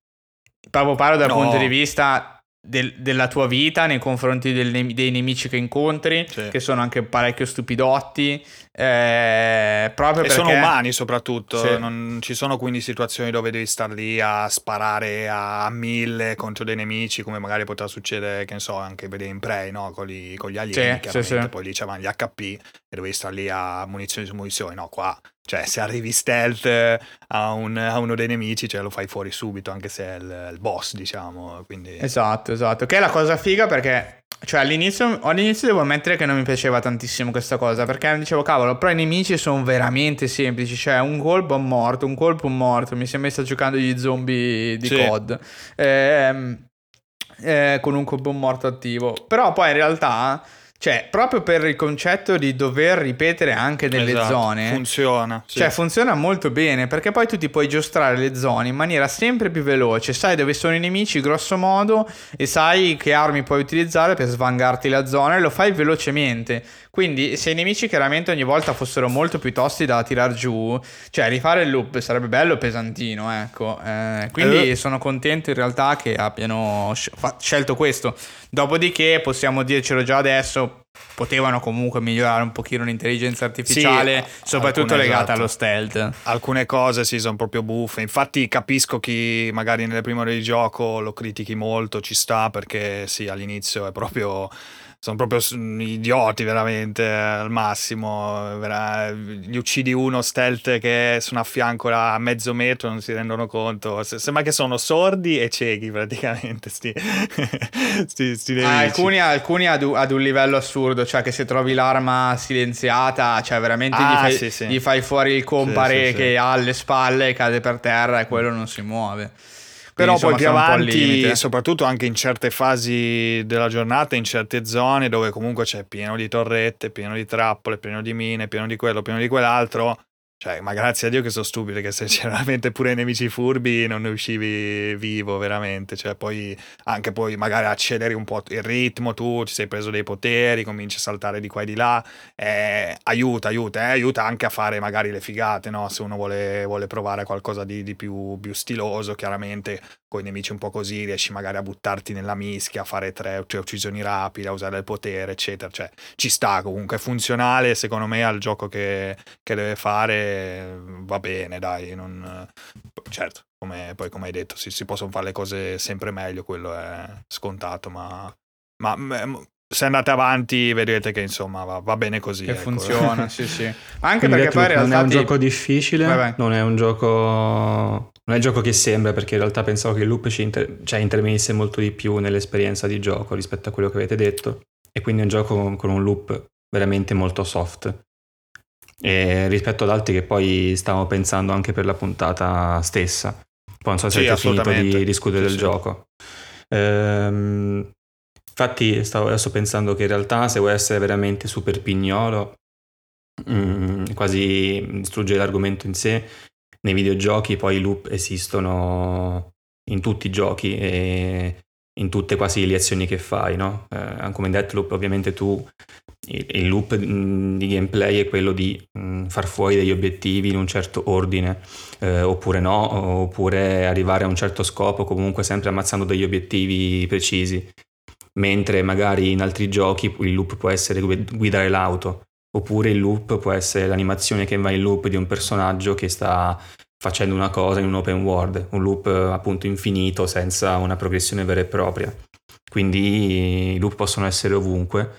Proprio parlo dal no. punto di vista del, della tua vita nei confronti del, dei nemici che incontri, sì. che sono anche parecchio stupidotti. Eh, proprio e perché... sono umani soprattutto, sì. non ci sono quindi situazioni dove devi stare lì a sparare a mille contro dei nemici, come magari potrà succedere, che ne so, anche vedere in Prey, no? con, gli, con gli alieni, sì, sì, poi lì c'erano gli HP e dovevi stare lì a munizioni su munizioni, no, qua cioè, se arrivi stealth a, un, a, uno dei nemici, cioè, lo fai fuori subito, anche se è il, il, boss, diciamo. Quindi... Esatto, esatto. Che è la cosa figa perché, cioè, all'inizio, all'inizio devo ammettere che non mi piaceva tantissimo questa cosa, perché dicevo, cavolo, però i nemici sono veramente semplici. Cioè, un colpo un morto, un colpo un morto. Mi sembra che sta giocando gli zombie di sì. COD. Ehm, eh, con un colpo morto attivo. Però poi in realtà Cioè, proprio per il concetto di dover ripetere anche nelle Esatto, zone. Funziona. sì. Cioè, funziona molto bene perché poi tu ti puoi giostrare le zone in maniera sempre più veloce. Sai dove sono i nemici, grosso modo, e sai che armi puoi utilizzare per svangarti la zona e lo fai velocemente. Quindi, se i nemici chiaramente ogni volta fossero molto più tosti da tirar giù, cioè rifare il loop sarebbe bello pesantino, ecco. Eh, quindi Eh. sono contento in realtà che abbiano scelto questo. Dopodiché possiamo dircelo già adesso, potevano comunque migliorare un pochino l'intelligenza artificiale, Sì, soprattutto alcune, legata esatto. allo stealth. Alcune cose sì, sono proprio buffe. Infatti capisco chi magari nelle prime ore di gioco lo critichi molto, ci sta perché sì, all'inizio è proprio... Sono proprio s- idioti veramente al massimo. vera- Gli uccidi uno stealth che sono a fianco a mezzo metro, non si rendono conto. Se- Sembra che sono sordi e ciechi praticamente. Sti, sti, sti. Ah, alcuni alcuni ad, un- ad un livello assurdo, cioè che se trovi l'arma silenziata, cioè veramente Ah, gli, fai, sì, sì. gli fai fuori il compare Sì, che ha alle spalle, cade per terra e quello non si muove. Però Quindi, poi più insomma, avanti, soprattutto anche in certe fasi della giornata, in certe zone dove comunque c'è pieno di torrette, pieno di trappole, pieno di mine, pieno di quello, pieno di quell'altro. Cioè, ma grazie a Dio che sono se c'erano veramente pure nemici furbi non ne uscivi vivo, veramente. Cioè, poi anche poi magari acceleri un po' il ritmo, tu ci sei preso dei poteri, cominci a saltare di qua e di là. Eh, aiuta, aiuta, eh, aiuta anche a fare magari le figate, no? Se uno vuole, vuole provare qualcosa di, di più, più stiloso, chiaramente con i nemici un po' così riesci magari a buttarti nella mischia, a fare tre, tre uccisioni rapide, a usare il potere, eccetera. Cioè, ci sta comunque, è funzionale secondo me al gioco che, che deve fare, va bene, dai. Non... Certo, come, poi come hai detto, si, si possono fare le cose sempre meglio, quello è scontato, ma, ma se andate avanti vedrete che insomma va, va bene così. Che ecco. funziona, sì, sì. Anche Quindi perché poi in Deathloop non realtà è un ti- gioco difficile, Vai, vai. non è un gioco non è il gioco che sembra perché in realtà pensavo che il loop ci inter- cioè, intervenisse molto di più nell'esperienza di gioco rispetto a quello che avete detto e quindi è un gioco con un loop veramente molto soft e rispetto ad altri che poi stavo pensando anche per la puntata stessa. Poi non so se Sì, avete finito di discutere Sì, del sì. gioco. Ehm, infatti stavo adesso pensando che in realtà se vuoi essere veramente super pignolo mm, quasi distruggere l'argomento in sé nei videogiochi poi i loop esistono in tutti i giochi e in tutte quasi le azioni che fai, no? Eh, come in Deathloop ovviamente tu il, il loop di gameplay è quello di mm, far fuori degli obiettivi in un certo ordine eh, oppure no, oppure arrivare a un certo scopo comunque sempre ammazzando degli obiettivi precisi mentre magari in altri giochi il loop può essere gu- guidare l'auto oppure il loop può essere l'animazione che va in loop di un personaggio che sta facendo una cosa in un open world, un loop eh, appunto infinito senza una progressione vera e propria. Quindi i loop possono essere ovunque.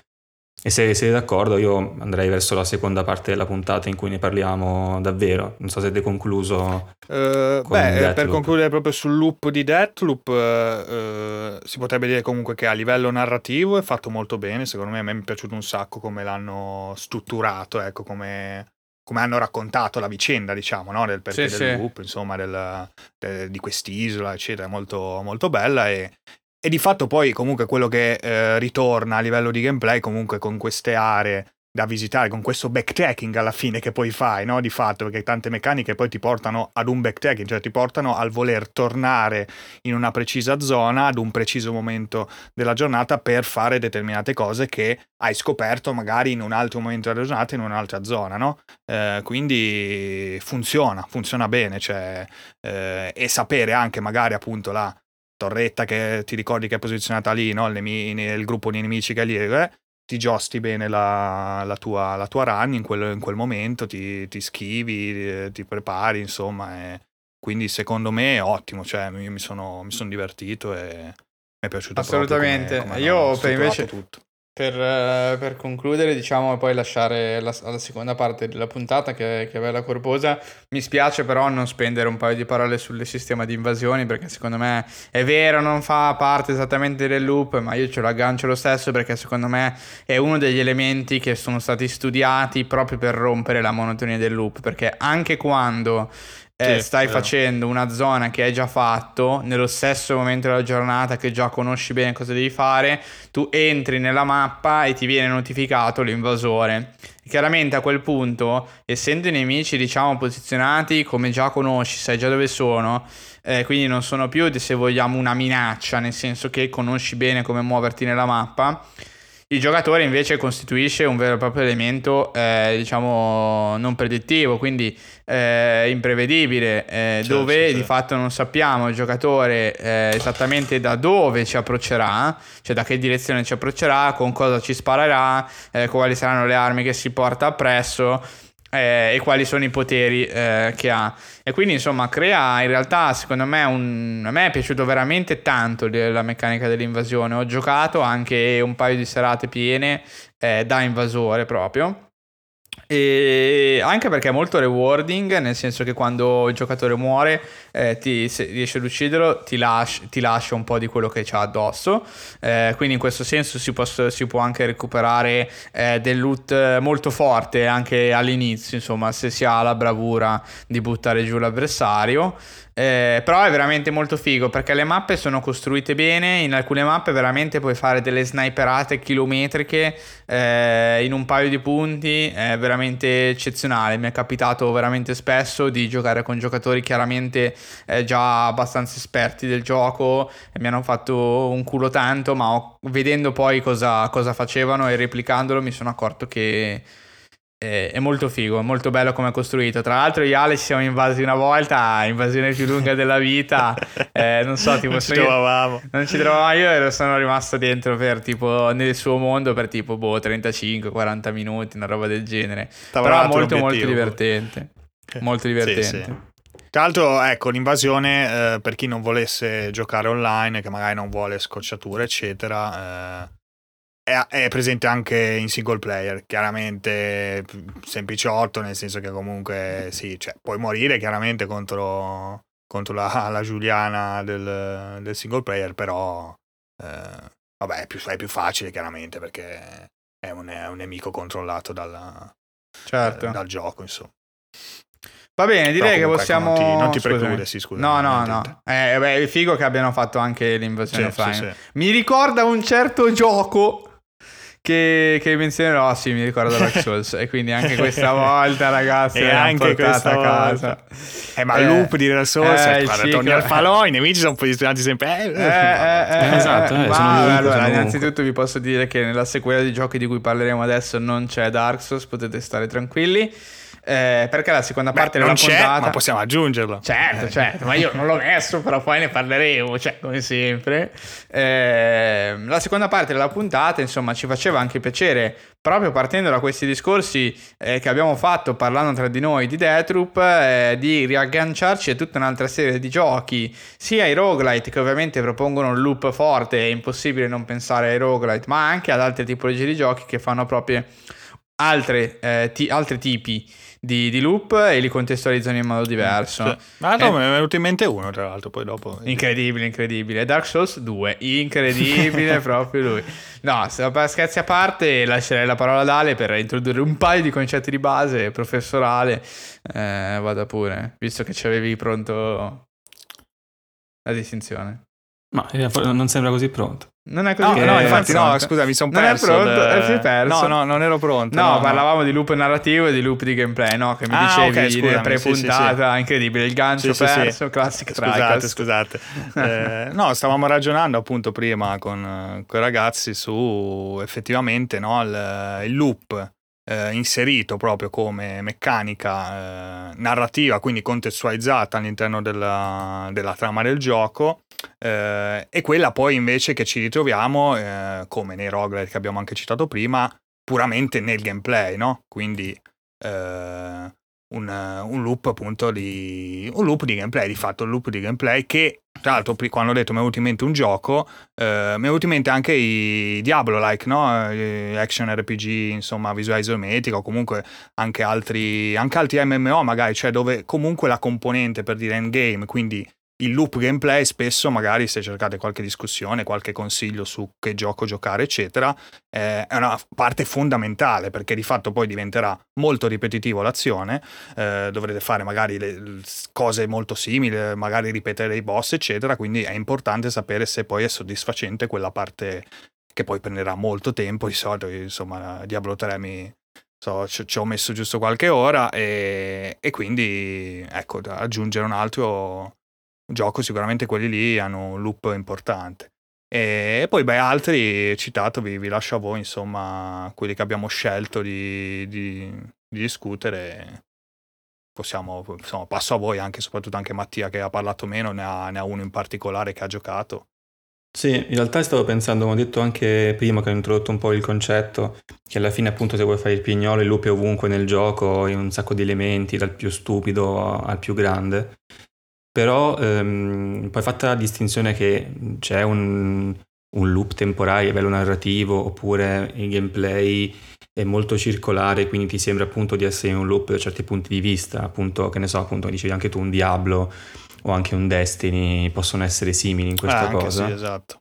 E se siete d'accordo, io andrei verso la seconda parte della puntata in cui ne parliamo davvero. Non so se avete concluso. Con beh, eh, per concludere proprio sul loop di Deathloop, eh, eh, si potrebbe dire comunque che a livello narrativo è fatto molto bene. Secondo me a me mi è piaciuto un sacco come l'hanno strutturato, ecco, come, come hanno raccontato la vicenda, diciamo, no? del perché Sì, del sì. loop, insomma, del- de- di quest'isola, eccetera. È molto, molto bella e, e di fatto poi comunque quello che eh, ritorna a livello di gameplay, comunque con queste aree da visitare con questo backtracking alla fine che poi fai, no? Di fatto, perché tante meccaniche poi ti portano ad un backtracking, cioè ti portano al voler tornare in una precisa zona ad un preciso momento della giornata per fare determinate cose che hai scoperto magari in un altro momento della giornata in un'altra zona, no? Eh, quindi funziona, funziona bene, cioè, eh, e sapere anche magari appunto la torretta che ti ricordi che è posizionata lì, no? il, gruppo di nemici che è lì, eh, ti giosti bene la, la tua, la tua run in quel, in quel momento, ti, ti schivi, eh, ti prepari, insomma. E quindi secondo me è ottimo, cioè io mi sono, mi sono divertito e mi è piaciuto Assolutamente. come, come Io, per invece- tutto. Per, eh, per concludere, diciamo, e poi lasciare la, alla seconda parte della puntata che, che è bella corposa, mi spiace però non spendere un paio di parole sul sistema di invasioni perché secondo me è vero, non fa parte esattamente del loop, ma io ce lo aggancio lo stesso perché secondo me è uno degli elementi che sono stati studiati proprio per rompere la monotonia del loop, perché anche quando eh, Sì, stai facendo una zona che hai già fatto nello stesso momento della giornata che già conosci bene cosa devi fare, tu entri nella mappa e ti viene notificato l'invasore. Chiaramente a quel punto, essendo i nemici diciamo posizionati come già conosci, sai già dove sono, eh, quindi non sono più se vogliamo una minaccia, nel senso che conosci bene come muoverti nella mappa. Il giocatore invece costituisce un vero e proprio elemento, eh, diciamo, non predittivo, quindi eh, imprevedibile, eh, Sì, dove sì, di fatto non sappiamo il giocatore eh, esattamente da dove ci approccerà, cioè da che direzione ci approccerà, con cosa ci sparerà, eh, quali saranno le armi che si porta appresso eh, e quali sono i poteri eh, che ha. E quindi insomma crea in realtà secondo me un... a me è piaciuto veramente tanto la meccanica dell'invasione. Ho giocato anche un paio di serate piene da invasore proprio. E anche perché è molto rewarding, nel senso che quando il giocatore muore, eh, ti, se riesci ad ucciderlo, ti, lascia- ti lascia un po' di quello che c'ha addosso. Eh, quindi in questo senso si, posso- si può anche recuperare eh, del loot molto forte anche all'inizio, insomma, se si ha la bravura di buttare giù l'avversario. Eh, però è veramente molto figo perché le mappe sono costruite bene. In alcune mappe veramente puoi fare delle sniperate chilometriche eh, in un paio di punti. È veramente eccezionale. Mi è capitato veramente spesso di giocare con giocatori chiaramente eh, già abbastanza esperti del gioco e mi hanno fatto un culo tanto. Ma ho- vedendo poi cosa, cosa facevano e replicandolo, mi sono accorto che è molto figo, è molto bello come è costruito. Tra l'altro, io e Ale ci siamo invasi una volta, invasione più lunga della vita. Eh, non so, tipo, non ci sono io- trovavamo. non ci trovavo io ero, sono rimasto dentro per tipo nel suo mondo per tipo boh 35-40 minuti, una roba del genere. T'avrà Però molto molto divertente. Molto divertente. Sì, sì. Tra l'altro, ecco, l'invasione, eh, per chi non volesse giocare online, che magari non vuole scocciature, eccetera, eh, è, presente anche in single player. Chiaramente sempliciotto, nel senso che comunque sì, cioè, puoi morire chiaramente contro, contro la, la Giuliana del, del single player, però eh, vabbè, è più, è più facile chiaramente perché è un, è un nemico controllato dalla- Certo. eh, dal gioco, insomma. Va bene, direi che comunque, ecco, possiamo. non ti- non ti preclude, sì, scusa, No, no, no. Eh, beh, è figo che abbiano fatto anche l'invasione Sì, offline. sì, sì. Mi ricorda un certo gioco. Che, che menzionerò, sì, mi ricorda Dark Souls. e quindi anche questa volta, ragazzi, E l'hanno anche portata questa a casa. Eh, ma il loop di Dark Souls, eh, il guarda, torni al falò, i nemici sono posizionati sempre. Eh, Eh, eh, eh, esatto, eh, ma allora, innanzitutto vi posso dire che nella sequela di giochi di cui parleremo adesso non c'è Dark Souls, potete stare tranquilli. Eh, perché la seconda Beh, parte non della c'è, puntata ma possiamo aggiungerlo. Certo, Eh. certo, ma io non l'ho messo, però poi ne parleremo, cioè, come sempre. Ehm, la seconda parte della puntata, insomma, ci faceva anche piacere, proprio partendo da questi discorsi eh, che abbiamo fatto parlando tra di noi di Deathloop, eh, di riagganciarci a tutta un'altra serie di giochi, sia i roguelite che ovviamente propongono un loop forte, è impossibile non pensare ai roguelite, ma anche ad altre tipologie di giochi che fanno proprio altre, eh, ti- altri tipi di, di loop e li contestualizzano in modo diverso. Sì. Ma no, me ne è venuto in mente uno, tra l'altro, poi dopo. Incredibile, incredibile. Dark Souls 2, incredibile proprio lui. No, scherzi a parte, lascerei la parola ad Ale per introdurre un paio di concetti di base professorale. Eh, vada pure, visto che ci avevi pronto la distinzione. Ma eh, non sembra così pronto. Non è così No, che- no, infatti, no, scusa, mi sono Non è perso. pronto, del- eh, si è perso. No, no, non ero pronto. No, parlavamo di loop narrativo e di loop di gameplay, no? Che mi Ah, dicevi ok, nella scusami, pre-puntata, incredibile, il gancio Sì, sì, sì. perso, classic Scusate, scusate. Eh, no, stavamo ragionando appunto prima con, con i ragazzi su effettivamente no, il, il loop eh, inserito proprio come meccanica eh, narrativa, quindi contestualizzata all'interno della, della trama del gioco. eh, e quella poi invece che ci ritroviamo, eh, come nei roguelite che abbiamo anche citato prima, puramente nel gameplay, no? Quindi eh, un, un loop appunto di un loop di gameplay di fatto un loop di gameplay che tra l'altro quando ho detto mi è venuto in mente un gioco eh, mi è venuto in mente anche i Diablo like no? Eh, action RPG insomma visuale isometrica o comunque anche altri anche altri MMO magari cioè dove comunque la componente per dire endgame quindi il loop gameplay spesso magari se cercate qualche discussione, qualche consiglio su che gioco giocare eccetera, eh, è una parte fondamentale perché di fatto poi diventerà molto ripetitivo l'azione, eh, dovrete fare magari le cose molto simili, magari ripetere i boss eccetera, quindi è importante sapere se poi è soddisfacente quella parte che poi prenderà molto tempo, di solito insomma Diablo 3 mi, so, ci, ho messo giusto qualche ora e, e, quindi ecco aggiungere un altro gioco sicuramente quelli lì hanno un loop importante. E, poi beh altri citato vi, vi, lascio a voi insomma quelli che abbiamo scelto di, di, di discutere. Possiamo insomma passo a voi anche soprattutto anche Mattia che ha parlato meno ne ha, ne ha uno in particolare che ha giocato. Sì, in realtà stavo pensando, come ho detto anche prima che ho introdotto un po' il concetto, che alla fine appunto se vuoi fare il pignolo il loop è ovunque nel gioco, in un sacco di elementi, dal più stupido al più grande. Però ehm, poi fatta la distinzione che c'è un, un loop temporale a livello narrativo oppure il gameplay è molto circolare, quindi ti sembra appunto di essere in un loop da certi punti di vista, appunto che ne so, appunto dicevi anche tu un Diablo o anche un Destiny possono essere simili in questa eh, cosa. Sì, esatto.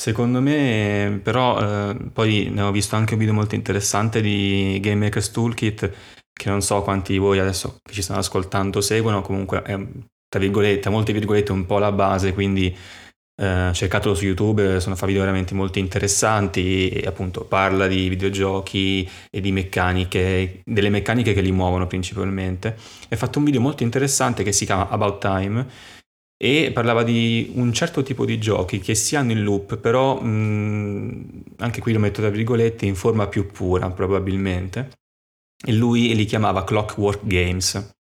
Secondo me, però, eh, poi ne ho visto anche un video molto interessante di Game Maker's Toolkit, che non so quanti di voi adesso che ci stanno ascoltando seguono, comunque è, tra virgolette, molte virgolette, un po' la base, quindi eh, cercatelo su YouTube, sono fa video veramente molto interessanti e appunto parla di videogiochi e di meccaniche, delle meccaniche che li muovono principalmente. Ha fatto un video molto interessante che si chiama About Time e parlava di un certo tipo di giochi che si hanno in loop, però mh, anche qui lo metto tra virgolette in forma più pura probabilmente. E lui li chiamava Clockwork Games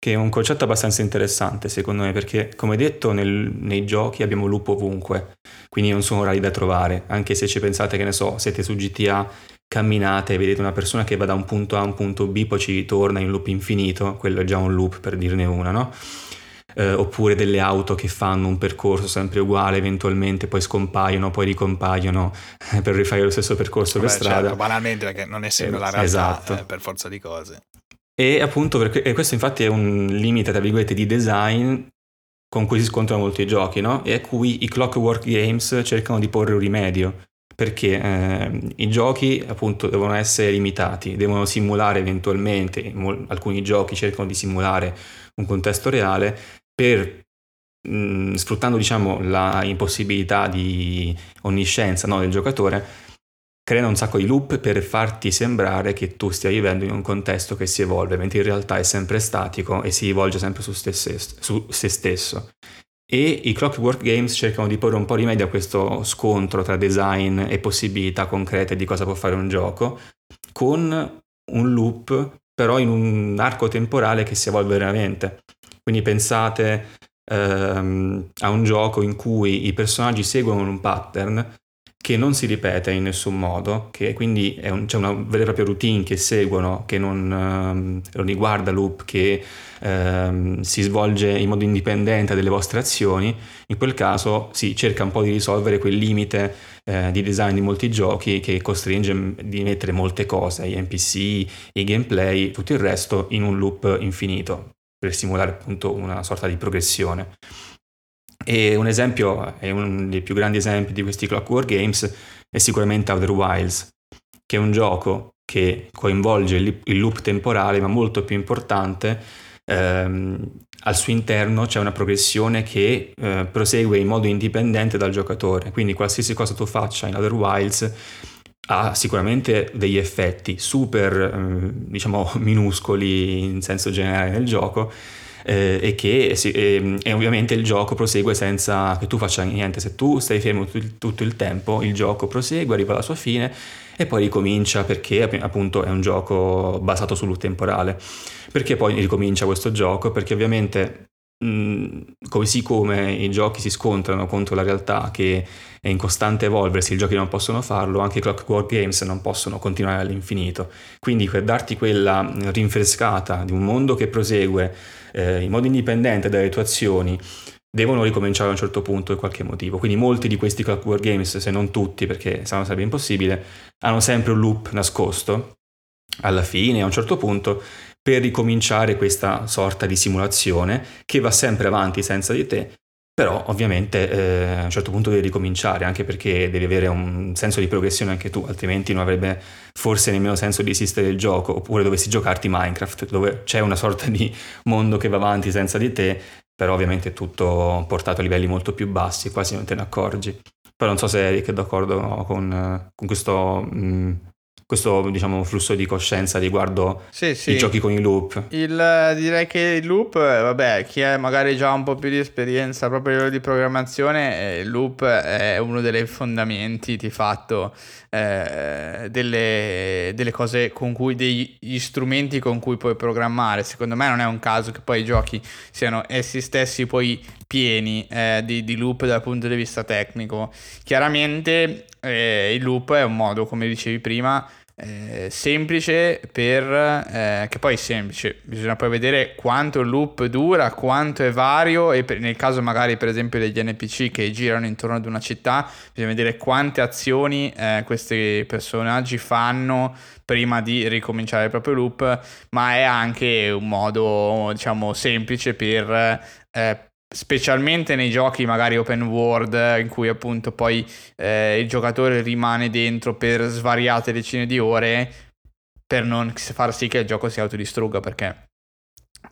che è un concetto abbastanza interessante secondo me perché come detto nel, nei giochi abbiamo loop ovunque, quindi non sono rari da trovare, anche se ci pensate che ne so, siete su GTA, camminate e vedete una persona che va da un punto A a un punto B, poi ci ritorna in loop infinito, quello è già un loop per dirne una, no? Eh, oppure delle auto che fanno un percorso sempre uguale, eventualmente poi scompaiono, poi ricompaiono per rifare lo stesso percorso Vabbè, per strada. Certo, banalmente perché non è sempre eh, la realtà esatto. eh, per forza di cose. E appunto perché, e questo infatti è un limite, tra virgolette, di design con cui si scontrano molti giochi, no? E a cui i Clockwork Games cercano di porre un rimedio, perché eh, i giochi appunto devono essere limitati, devono simulare eventualmente, mol- alcuni giochi cercano di simulare un contesto reale per mh, sfruttando diciamo la impossibilità di onniscienza no, del giocatore creano un sacco di loop per farti sembrare che tu stia vivendo in un contesto che si evolve, mentre in realtà è sempre statico e si rivolge sempre su, stesso, su se stesso. E i Clockwork Games cercano di porre un po' rimedio a questo scontro tra design e possibilità concrete di cosa può fare un gioco, con un loop però in un arco temporale che si evolve veramente. Quindi pensate ehm, a un gioco in cui i personaggi seguono un pattern che non si ripete in nessun modo, che quindi un, c'è una vera e propria routine che seguono, che non, non riguarda loop, che um, si svolge in modo indipendente dalle vostre azioni, in quel caso si cerca un po' di risolvere quel limite eh, di design di molti giochi che costringe a mettere molte cose, gli NPC, i gameplay, tutto il resto in un loop infinito, per simulare appunto una sorta di progressione. E un esempio, è uno dei più grandi esempi di questi Clockwork Games, è sicuramente Outer Wilds, che è un gioco che coinvolge il loop temporale, ma molto più importante, ehm, al suo interno c'è una progressione che eh, prosegue in modo indipendente dal giocatore, quindi qualsiasi cosa tu faccia in Outer Wilds ha sicuramente degli effetti super, eh, diciamo, minuscoli in senso generale nel gioco, eh, e che e, ehm, e ovviamente il gioco prosegue senza che tu faccia niente, se tu stai fermo il, tutto il tempo il gioco prosegue, arriva alla sua fine e poi ricomincia perché appunto è un gioco basato sul temporale. Perché poi ricomincia questo gioco? Perché ovviamente così come i giochi si scontrano contro la realtà che è in costante evolversi, i giochi non possono farlo, anche i Clockwork Games non possono continuare all'infinito. Quindi per darti quella rinfrescata di un mondo che prosegue eh, in modo indipendente dalle tue azioni, devono ricominciare a un certo punto per qualche motivo. Quindi molti di questi Clockwork Games, se non tutti, perché se no sarebbe impossibile, hanno sempre un loop nascosto alla fine, a un certo punto, per ricominciare questa sorta di simulazione che va sempre avanti senza di te però ovviamente eh, a un certo punto devi ricominciare, anche perché devi avere un senso di progressione anche tu, altrimenti non avrebbe forse nemmeno senso di esistere il gioco, oppure dovessi giocarti Minecraft, dove c'è una sorta di mondo che va avanti senza di te, però ovviamente è tutto portato a livelli molto più bassi, quasi non te ne accorgi. Però non so se Eric è d'accordo con, con questo mh, mm, questo diciamo, flusso di coscienza riguardo sì, sì. i giochi con i loop. Il, direi che il loop, vabbè, chi ha magari già un po' più di esperienza proprio a livello di programmazione, eh, il loop è uno dei fondamenti di fatto eh, delle, delle, cose con cui, degli strumenti con cui puoi programmare. Secondo me non è un caso che poi i giochi siano essi stessi poi pieni eh, di, di, loop dal punto di vista tecnico. Chiaramente eh, il loop è un modo, come dicevi prima, eh, semplice per eh, che poi è semplice bisogna poi vedere quanto il loop dura quanto è vario e per, nel caso magari per esempio degli NPC che girano intorno ad una città bisogna vedere quante azioni eh, questi personaggi fanno prima di ricominciare il proprio loop ma è anche un modo diciamo semplice per eh, specialmente nei giochi magari open world in cui appunto poi eh, il giocatore rimane dentro per svariate decine di ore per non far sì che il gioco si autodistrugga perché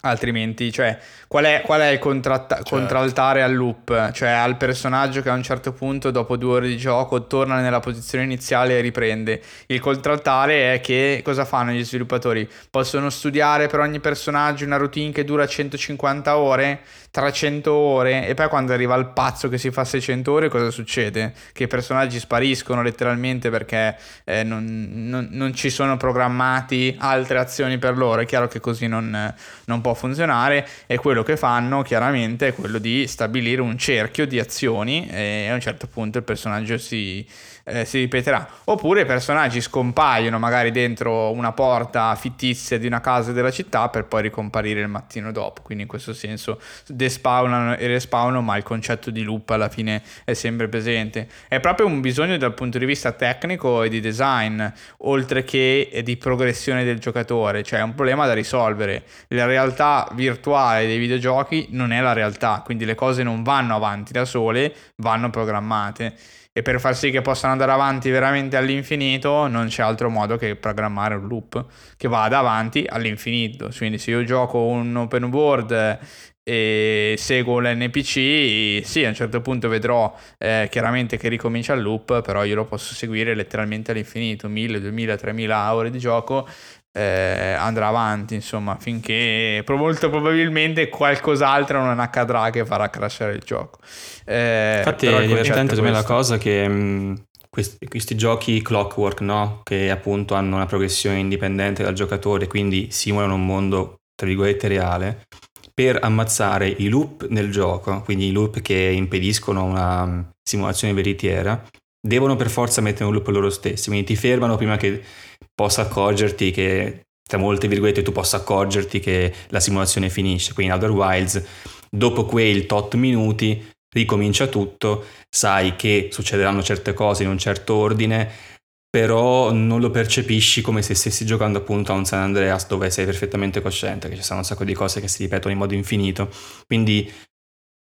altrimenti cioè qual è, qual è il contratta- certo. contraltare al loop cioè al personaggio che a un certo punto dopo due ore di gioco torna nella posizione iniziale e riprende il contraltare è che cosa fanno gli sviluppatori possono studiare per ogni personaggio una routine che dura 150 ore 300 ore e poi quando arriva il pazzo che si fa 600 ore cosa succede? Che i personaggi spariscono letteralmente perché eh, non, non, non, ci sono programmati altre azioni per loro, è chiaro che così non, non può funzionare e quello che fanno chiaramente è quello di stabilire un cerchio di azioni e a un certo punto il personaggio si eh, si ripeterà. Oppure i personaggi scompaiono magari dentro una porta fittizia di una casa della città per poi ricomparire il mattino dopo. Quindi in questo senso despawnano e respawnano, ma il concetto di loop alla fine è sempre presente. È proprio un bisogno dal punto di vista tecnico e di design, oltre che di progressione del giocatore, cioè è un problema da risolvere. La realtà virtuale dei videogiochi non è la realtà, quindi le cose non vanno avanti da sole, vanno programmate e per far sì che possano andare avanti veramente all'infinito non c'è altro modo che programmare un loop che vada avanti all'infinito. Quindi se io gioco un open world e seguo l'NPC, sì, a un certo punto vedrò eh, chiaramente che ricomincia il loop, però io lo posso seguire letteralmente all'infinito, 1000, 2000, 3000 ore di gioco eh, andrà avanti, insomma, finché molto probabilmente qualcos'altro non accadrà che farà crashare il gioco. Eh, Infatti è divertente me la cosa che mh, mm, questi, questi, giochi clockwork, no? che appunto hanno una progressione indipendente dal giocatore, quindi simulano un mondo, tra virgolette, reale, per ammazzare i loop nel gioco, quindi i loop che impediscono una mm, simulazione veritiera, devono per forza mettere un loop loro stessi, quindi ti fermano prima che possa accorgerti che, tra molte virgolette, tu possa accorgerti che la simulazione finisce. Quindi in Outer Wilds, dopo quei tot minuti, ricomincia tutto, sai che succederanno certe cose in un certo ordine, però non lo percepisci come se stessi giocando appunto a un San Andreas dove sei perfettamente cosciente che ci sono un sacco di cose che si ripetono in modo infinito. Quindi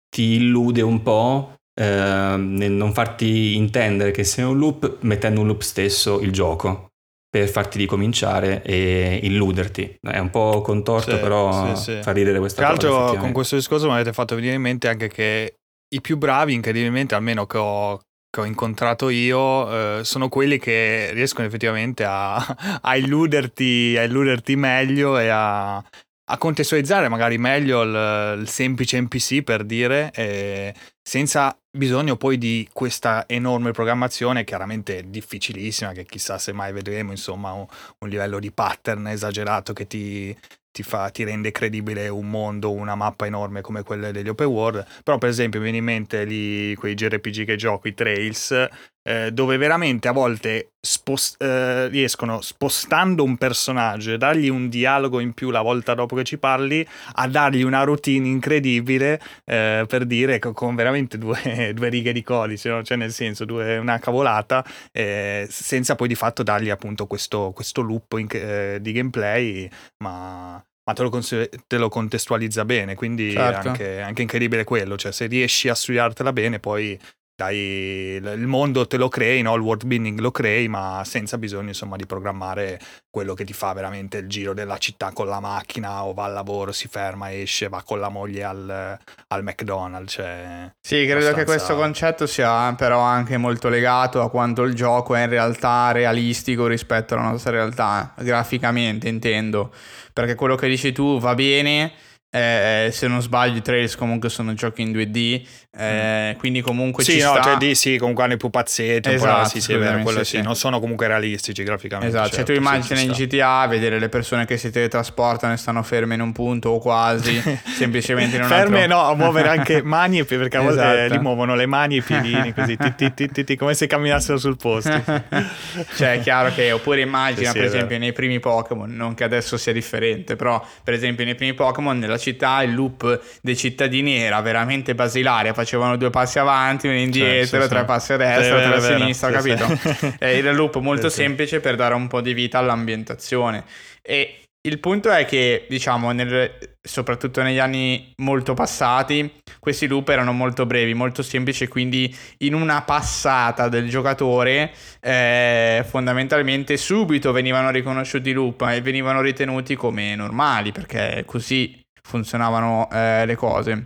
ti illude un po' eh, nel non farti intendere che sei un loop mettendo un loop stesso il gioco per farti ricominciare e illuderti. È un po' contorto, sì, però sì, sì. fa ridere questa Tra cosa. Tra l'altro, con questo discorso mi avete fatto venire in mente anche che i più bravi, incredibilmente, almeno che ho, che ho incontrato io, eh, sono quelli che riescono effettivamente a, a, illuderti, a illuderti meglio e a, a contestualizzare magari meglio il, il semplice NPC per dire, eh, senza bisogno poi di questa enorme programmazione, chiaramente difficilissima, che chissà se mai vedremo, insomma, un, un livello di pattern esagerato che ti, ti, fa, ti, rende credibile un mondo, una mappa enorme come quelle degli open world. Però, per esempio, mi viene in mente lì, quei JRPG che gioco, i Trails, eh, dove veramente a volte spost- eh, riescono, spostando un personaggio e dargli un dialogo in più la volta dopo che ci parli, a dargli una routine incredibile eh, per dire con veramente due, due righe di codice, no? cioè nel senso due, una cavolata, eh, senza poi di fatto dargli appunto questo, questo loop in, eh, di gameplay, ma ma te lo, cons- te lo contestualizza bene, quindi Certo. è anche, anche incredibile quello, cioè se riesci a studiartela bene poi dai, il mondo te lo crei, no? il world building lo crei, ma senza bisogno insomma di programmare quello che ti fa veramente il giro della città con la macchina o va al lavoro, si ferma, esce, va con la moglie al, al McDonald's. Cioè, Sì, credo che abbastanza- questo concetto sia però anche molto legato a quanto il gioco è in realtà realistico rispetto alla nostra realtà, graficamente intendo, perché quello che dici tu va bene, eh, se non sbaglio i Trails comunque sono giochi in 2D, eh, quindi comunque Mm. sì, ci no, sta... cioè di sì, comunque hanno i pupazzetti, Esatto, sì, sì, vero, quello sì, sì, non sono comunque realistici graficamente. Esatto, cioè certo, tu sì, immagini in. GTA vedere le persone che si teletrasportano e stanno ferme in un punto o quasi, semplicemente in un Ferme altro... no, a muovere anche mani e piedi, perché a volte Esatto. li muovono le mani e i piedini così, ti, ti, ti, come se camminassero sul posto. cioè è chiaro che oppure immagina per esempio nei primi Pokémon non che adesso sia differente però per esempio nei primi Pokémon nella città il loop dei cittadini era veramente basilare facevano due passi avanti uno indietro sì, tre sì. passi a destra è tre a è sinistra capito? sì. Eh, era un loop molto semplice per dare un po' di vita all'ambientazione e il punto è che diciamo nel- soprattutto negli anni molto passati questi loop erano molto brevi molto semplici quindi in una passata del giocatore eh, fondamentalmente subito venivano riconosciuti i loop e venivano ritenuti come normali perché così funzionavano eh, le cose.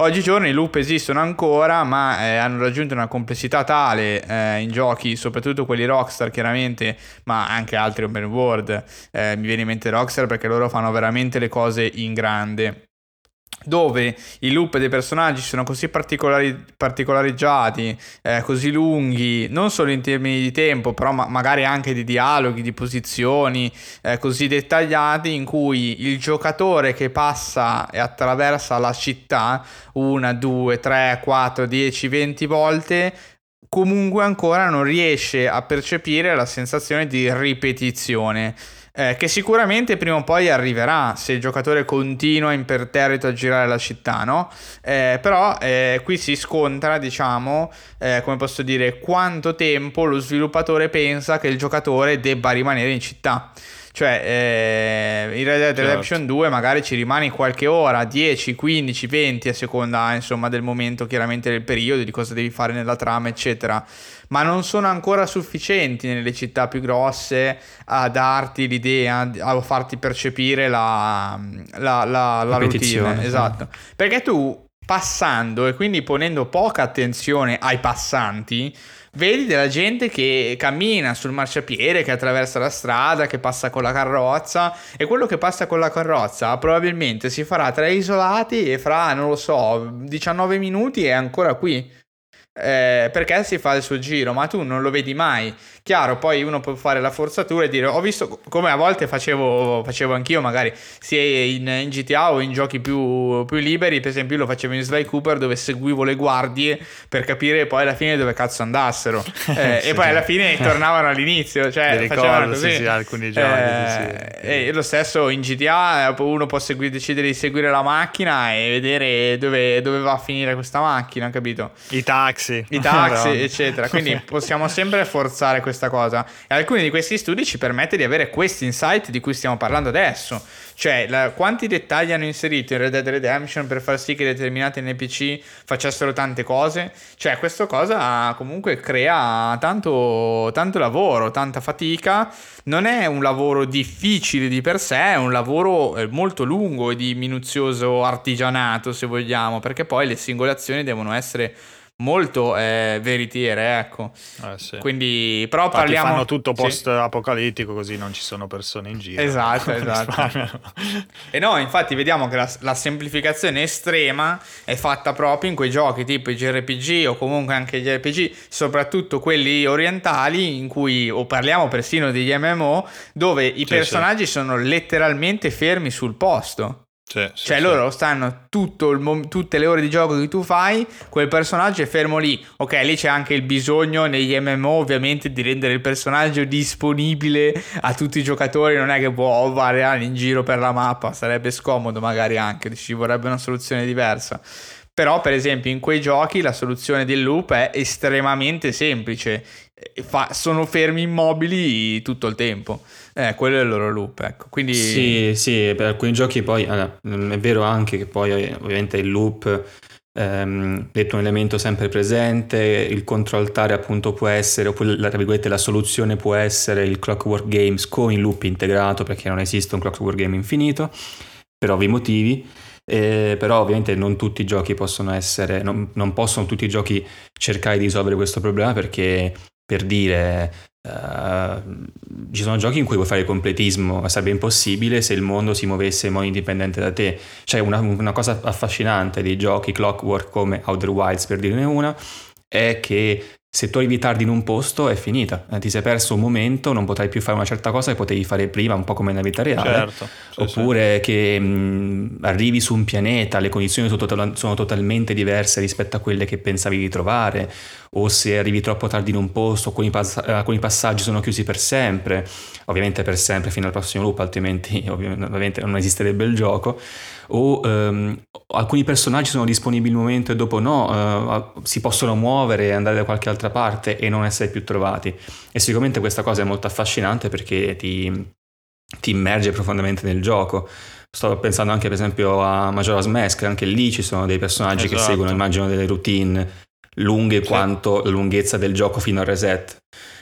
Oggigiorno i loop esistono ancora, ma eh, hanno raggiunto una complessità tale eh, in giochi, soprattutto quelli Rockstar chiaramente, ma anche altri open world. Eh, mi viene in mente Rockstar perché loro fanno veramente le cose in grande. Dove i loop dei personaggi sono così particolari- particolareggiati, eh, così lunghi, non solo in termini di tempo, però ma- magari anche di dialoghi, di posizioni, eh, così dettagliati, in cui il giocatore che passa e attraversa la città una, due, tre, quattro, dieci, venti volte, comunque ancora non riesce a percepire la sensazione di ripetizione. Eh, che sicuramente prima o poi arriverà se il giocatore continua imperterrito a girare la città, no? Eh, però eh, qui si scontra, diciamo, eh, come posso dire, quanto tempo lo sviluppatore pensa che il giocatore debba rimanere in città. Cioè, eh, in Red Dead Certo. Redemption 2 magari ci rimani qualche ora, 10, 15, 20 a seconda insomma del momento, chiaramente del periodo, di cosa devi fare nella trama, eccetera. Ma non sono ancora sufficienti nelle città più grosse a darti l'idea, a farti percepire la, la, la, la routine. sì. Esatto. Perché tu passando e quindi ponendo poca attenzione ai passanti, vedi della gente che cammina sul marciapiede, che attraversa la strada, che passa con la carrozza e quello che passa con la carrozza probabilmente si farà tra isolati e fra, non lo so, 19 minuti è ancora qui. Eh, perché si fa il suo giro, ma tu non lo vedi mai. Chiaro, poi uno può fare la forzatura e dire: Ho visto come a volte facevo, facevo anch'io, magari sia in, in GTA o in giochi più, più liberi. Per esempio, io lo facevo in Sly Cooper dove seguivo le guardie per capire poi alla fine dove cazzo andassero. Eh, Sì. E poi alla fine tornavano all'inizio. Cioè, Mi ricordo, così. sì, sì, alcuni giochi, Eh, sì. E lo stesso in GTA, eh, uno può segui- decidere di seguire la macchina e vedere dove, dove va a finire questa macchina, capito? I taxi. i taxi, eccetera. Quindi possiamo sempre forzare questa cosa. E alcuni di questi studi ci permette di avere questi insight di cui stiamo parlando adesso. Cioè, la- quanti dettagli hanno inserito in Red Dead Redemption per far sì che determinati NPC facessero tante cose. Cioè, questa cosa comunque crea tanto, tanto lavoro, tanta fatica. Non è un lavoro difficile di per sé, è un lavoro eh, molto lungo e di minuzioso artigianato, se vogliamo, perché poi le singole azioni devono essere molto eh, veritiere, ecco. Eh, sì. Quindi, però Infatti parliamo... fanno tutto Sì. post apocalittico così non ci sono persone in giro. Esatto, esatto. E no, infatti vediamo che la, la semplificazione estrema è fatta proprio in quei giochi tipo i JRPG o comunque anche gli RPG, soprattutto quelli orientali in cui, o parliamo persino degli MMO, dove i Sì, personaggi sono letteralmente fermi sul posto. Sì, sì, Cioè sì. loro stanno tutto il mom- tutte le ore di gioco che tu fai, quel personaggio è fermo lì. Ok, lì c'è anche il bisogno negli MMO ovviamente di rendere il personaggio disponibile a tutti i giocatori, non è che può variare in giro per la mappa, sarebbe scomodo magari anche, ci vorrebbe una soluzione diversa. Però per esempio in quei giochi la soluzione del loop è estremamente semplice. fa, sono fermi immobili tutto il tempo. Eh, quello è il loro loop, ecco. Quindi... Sì, sì, per alcuni giochi poi allora, è vero anche che poi ovviamente il loop ehm, detto un elemento sempre presente, il controaltare appunto può essere, oppure la, la soluzione può essere il Clockwork Games con il loop integrato, perché non esiste un Clockwork Game infinito, per ovvi motivi. Eh, però ovviamente non tutti i giochi possono essere, non, non possono tutti i giochi cercare di risolvere questo problema perché per dire Uh, ci sono giochi in cui puoi fare completismo, sarebbe impossibile se il mondo si muovesse in modo indipendente da te. C'è una, una cosa affascinante dei giochi clockwork come Outer Wilds, per dirne una, è che se tu arrivi tardi in un posto è finita, eh, ti sei perso un momento, non potrai più fare una certa cosa che potevi fare prima, un po' come nella vita reale. Certo, sì, Oppure sì. che mh, arrivi su un pianeta, le condizioni sono, total- sono, totalmente diverse rispetto a quelle che pensavi di trovare, o se arrivi troppo tardi in un posto, alcuni, pass- alcuni passaggi sono chiusi per sempre, ovviamente per sempre fino al prossimo loop, altrimenti ovviamente non esisterebbe il gioco o ehm, alcuni personaggi sono disponibili un momento e dopo no, eh, si possono muovere e andare da qualche altra parte e non essere più trovati. E sicuramente questa cosa è molto affascinante perché ti, ti immerge profondamente nel gioco. Sto pensando anche per esempio a Majora's Mask, anche lì ci sono dei personaggi esatto. che seguono, immagino, delle routine lunghe sì. quanto la lunghezza del gioco fino al reset.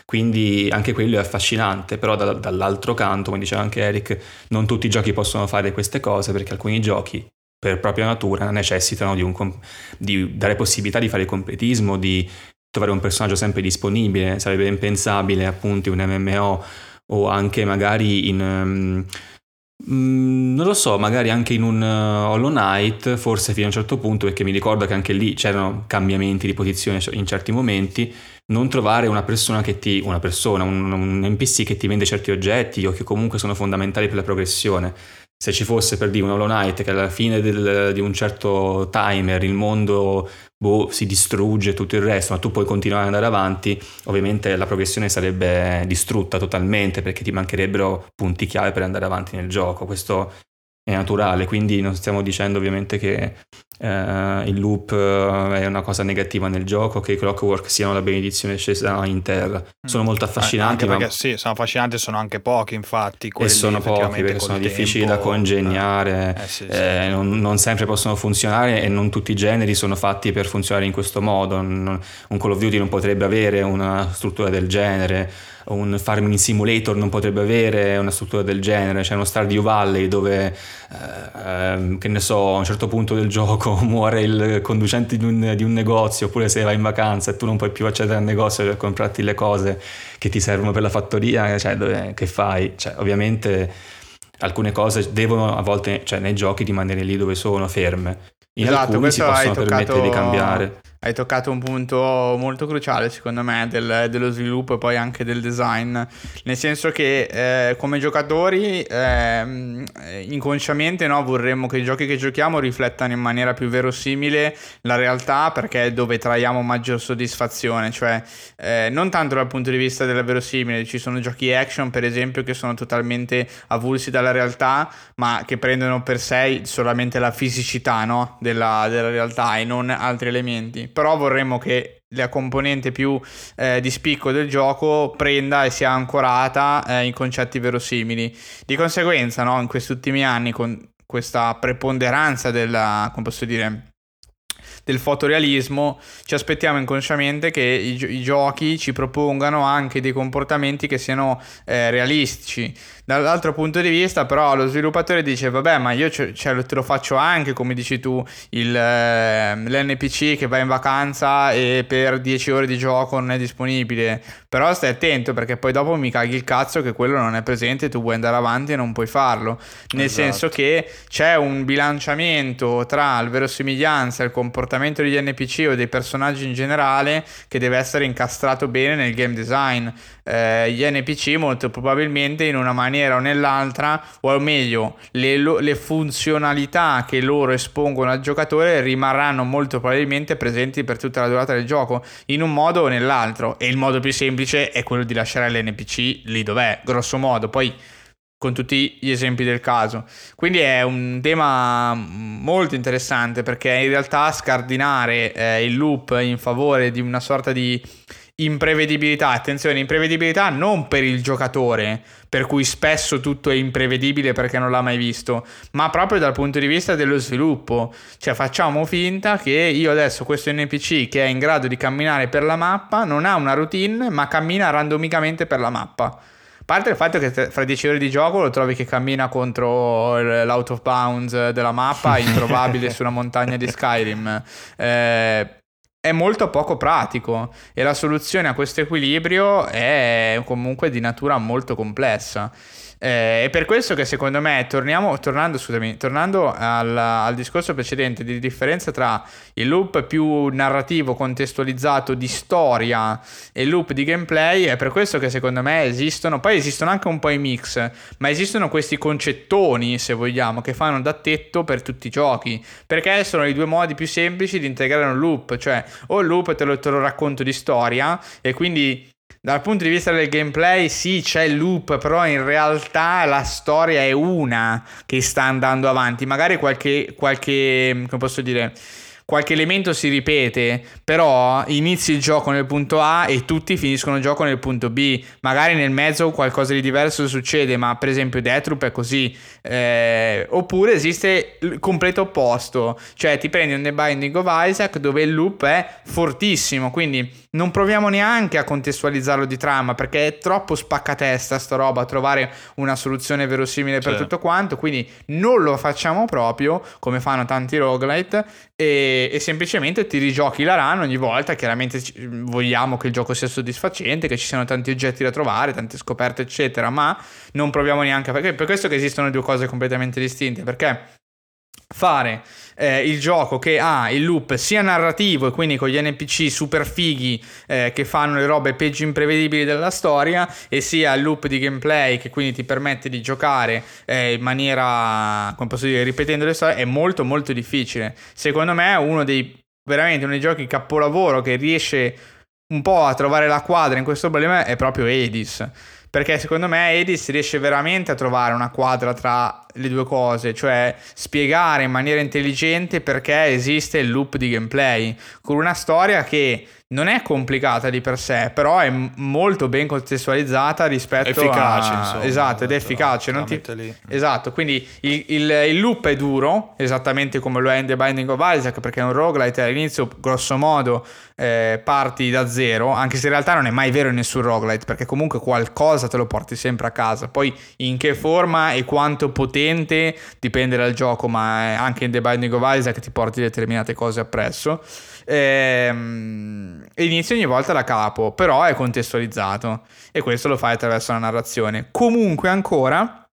Quindi anche quello è affascinante, però da, dall'altro canto, come diceva anche Eric, non tutti i giochi possono fare queste cose perché alcuni giochi per propria natura necessitano di, un, di dare possibilità di fare completismo, di trovare un personaggio sempre disponibile, sarebbe impensabile appunto un MMO o anche magari in... Um, non lo so, magari anche in un uh, Hollow Knight, forse fino a un certo punto, perché mi ricordo che anche lì c'erano cambiamenti di posizione in certi momenti, non trovare una persona che ti, una persona, un, un NPC che ti vende certi oggetti o che comunque sono fondamentali per la progressione. Se ci fosse per dire un Hollow Knight che alla fine del, di un certo timer il mondo boh, si distrugge tutto il resto, ma tu puoi continuare ad andare avanti, ovviamente la progressione sarebbe distrutta totalmente perché ti mancherebbero punti chiave per andare avanti nel gioco. Questo è naturale, quindi non stiamo dicendo ovviamente che eh, il loop eh, è una cosa negativa nel gioco, che i clockwork siano la benedizione scesa in terra. Sono molto mm. affascinanti. Anche perché sì, sono affascinanti, sono anche pochi infatti. E sono pochi perché sono difficili da congegnare, eh, sì, sì. Eh, non, non, sempre possono funzionare e non tutti i generi sono fatti per funzionare in questo modo. Un Call of Duty non potrebbe avere una struttura del genere un Farming Simulator non potrebbe avere una struttura del genere, c'è uno Stardew Valley dove, eh, che ne so, a un certo punto del gioco muore il conducente di un, di un, negozio, oppure se vai in vacanza e tu non puoi più accedere al negozio per comprarti le cose che ti servono per la fattoria, cioè, dove, che fai? Cioè, ovviamente alcune cose devono a volte, cioè nei giochi, rimanere lì dove sono, ferme. In esatto, alcuni si possono permettere di cambiare hai toccato un punto molto cruciale secondo me del, dello sviluppo e poi anche del design, nel senso che eh, come giocatori eh, inconsciamente no, vorremmo che i giochi che giochiamo riflettano in maniera più verosimile la realtà perché è dove traiamo maggior soddisfazione, cioè eh, non tanto dal punto di vista della verosimile, ci sono giochi action per esempio che sono totalmente avulsi dalla realtà ma che prendono per sé solamente la fisicità no, della, della realtà e non altri elementi però vorremmo che la componente più eh, di spicco del gioco prenda e sia ancorata eh, in concetti verosimili. Di conseguenza, no, in questi ultimi anni, con questa preponderanza della, come posso dire, del fotorealismo, ci aspettiamo inconsciamente che i, giochi ci propongano anche dei comportamenti che siano eh, realistici. Dall'altro punto di vista, però, lo sviluppatore dice: Vabbè, ma io ce, ce te lo faccio anche, come dici tu, il, eh, l'NPC che va in vacanza e per 10 ore di gioco non è disponibile. Però stai attento perché poi dopo mi caghi il cazzo che quello non è presente, tu vuoi andare avanti e non puoi farlo. Nel esatto. senso che c'è un bilanciamento tra la verosimiglianza e il comportamento degli NPC o dei personaggi in generale che deve essere incastrato bene nel game design. Eh, gli NPC molto probabilmente in una maniera o nell'altra, o meglio, le, le funzionalità che loro espongono al giocatore rimarranno molto probabilmente presenti per tutta la durata del gioco, in un modo o nell'altro. E il modo più semplice è quello di lasciare l'NPC lì dov'è, grosso modo. Poi con tutti gli esempi del caso. Quindi è un tema molto interessante perché in realtà scardinare eh, il loop in favore di una sorta di imprevedibilità, attenzione, imprevedibilità non per il giocatore, per cui spesso tutto è imprevedibile perché non l'ha mai visto, ma proprio dal punto di vista dello sviluppo. Cioè facciamo finta che io adesso questo NPC che è in grado di camminare per la mappa non ha una routine, ma cammina randomicamente per la mappa. A parte il fatto che fra 10 ore di gioco lo trovi che cammina contro l'out of bounds della mappa, introvabile su una montagna di Skyrim. Eh, è molto poco pratico e la soluzione a questo equilibrio è comunque di natura molto complessa. Eh, è per questo che secondo me, torniamo, tornando, scusami, tornando al, al, discorso precedente di differenza tra il loop più narrativo, contestualizzato di storia e il loop di gameplay, è per questo che secondo me esistono, poi esistono anche un po' i mix, ma esistono questi concettoni, se vogliamo, che fanno da tetto per tutti i giochi, perché sono i due modi più semplici di integrare un loop, cioè o il loop te lo, te lo racconto di storia e quindi dal punto di vista del gameplay, sì, c'è il loop, però in realtà la storia è una che sta andando avanti. Magari qualche, qualche come posso dire, qualche elemento si ripete, però inizi il gioco nel punto A e tutti finiscono il gioco nel punto B. Magari nel mezzo qualcosa di diverso succede, ma per esempio Deathloop è così. Eh, oppure esiste il completo opposto, cioè ti prendi un The Binding of Isaac dove il loop è fortissimo, quindi non proviamo neanche a contestualizzarlo di trama perché è troppo spaccatesta sta roba, trovare una soluzione verosimile per certo. tutto quanto, quindi non lo facciamo proprio come fanno tanti roguelite e, e, semplicemente ti rigiochi la run ogni volta. Chiaramente vogliamo che il gioco sia soddisfacente, che ci siano tanti oggetti da trovare, tante scoperte, eccetera, ma non proviamo neanche a... Perché per questo che esistono due cose completamente distinte, perché fare eh, il gioco che ha il loop sia narrativo e quindi con gli NPC super fighi eh, che fanno le robe peggio imprevedibili della storia e sia il loop di gameplay che quindi ti permette di giocare eh, in maniera, come posso dire, ripetendo le storie è molto molto difficile. Secondo me è uno dei veramente uno dei giochi capolavoro che riesce un po' a trovare la quadra in questo problema è proprio Hades perché secondo me Edis riesce veramente a trovare una quadra tra le due cose, cioè spiegare in maniera intelligente perché esiste il loop di gameplay, con una storia che non è complicata di per sé, però è molto ben contestualizzata rispetto efficace, a... Insomma, esatto, ed è efficace. Non ti... Esatto, quindi il, il, il, loop è duro, esattamente come lo è in The Binding of Isaac, perché è un roguelite all'inizio, grosso modo, eh, parti da zero, anche se in realtà non è mai vero in nessun roguelite, perché comunque qualcosa te lo porti sempre a casa. Poi in che forma e quanto potente dipende dal gioco, ma anche in The Binding of Isaac ti porti determinate cose appresso. Ehm, inizi ogni volta da capo, però è contestualizzato. E questo lo fai attraverso la narrazione. Comunque ancora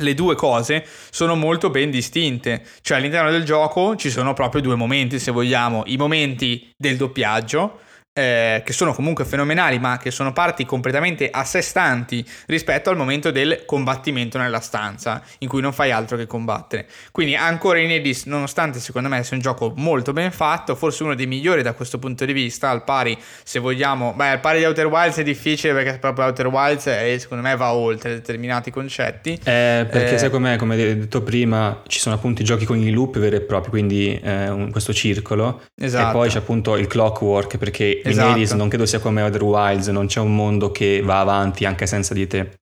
le due cose sono molto ben distinte, cioè all'interno del gioco ci sono proprio due momenti, se vogliamo, i momenti del doppiaggio eh, che sono comunque fenomenali, ma che sono parti completamente a sé stanti rispetto al momento del combattimento nella stanza, in cui non fai altro che combattere. Quindi ancora in Edis, nonostante secondo me sia un gioco molto ben fatto, forse uno dei migliori da questo punto di vista, al pari, se vogliamo, beh, al pari di Outer Wilds è difficile perché proprio Outer Wilds è, secondo me va oltre determinati concetti. Eh, perché eh, secondo me, come detto prima, ci sono appunto i giochi con i loop veri e propri, quindi eh, un, questo circolo, esatto. e poi c'è appunto il clockwork perché esatto. in Hades non credo sia come Other Wilds, non c'è un mondo che va avanti anche senza di te.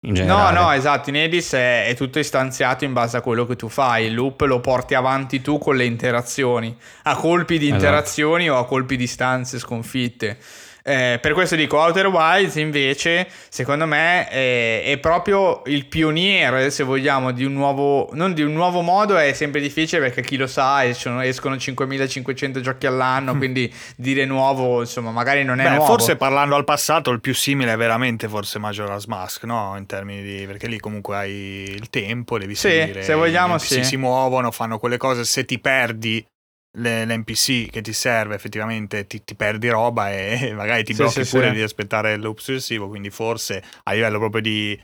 In generale. No, no, esatto, in Hades è, è, tutto istanziato in base a quello che tu fai, il loop lo porti avanti tu con le interazioni, a colpi di esatto. interazioni esatto. o a colpi di stanze sconfitte. Eh, per questo dico, Outer Wilds invece, secondo me, è, è, proprio il pioniere, se vogliamo, di un nuovo, non di un nuovo modo, è sempre difficile perché chi lo sa, escono, escono 5500 giochi all'anno, mm. quindi dire nuovo, insomma, magari non è Beh, nuovo. Forse parlando al passato, il più simile è veramente forse Majora's Mask, no? In termini di... perché lì comunque hai il tempo, devi sì, seguire. se vogliamo, sì. Si muovono, fanno quelle cose, se ti perdi l'NPC che ti serve effettivamente ti, ti perdi roba e magari ti sì, blocchi sì, pure sì. di aspettare il loop successivo quindi forse a livello proprio di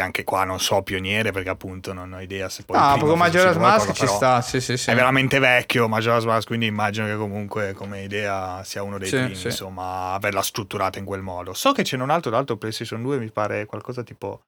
anche qua non so pioniere perché appunto non ho idea se poi no proprio Majora's Mask ci sta sì, sì, sì. è veramente vecchio Majora's Mask quindi immagino che comunque come idea sia uno dei sì, primi sì. insomma averla strutturata in quel modo so che c'è un altro l'altro PlayStation 2 mi pare qualcosa tipo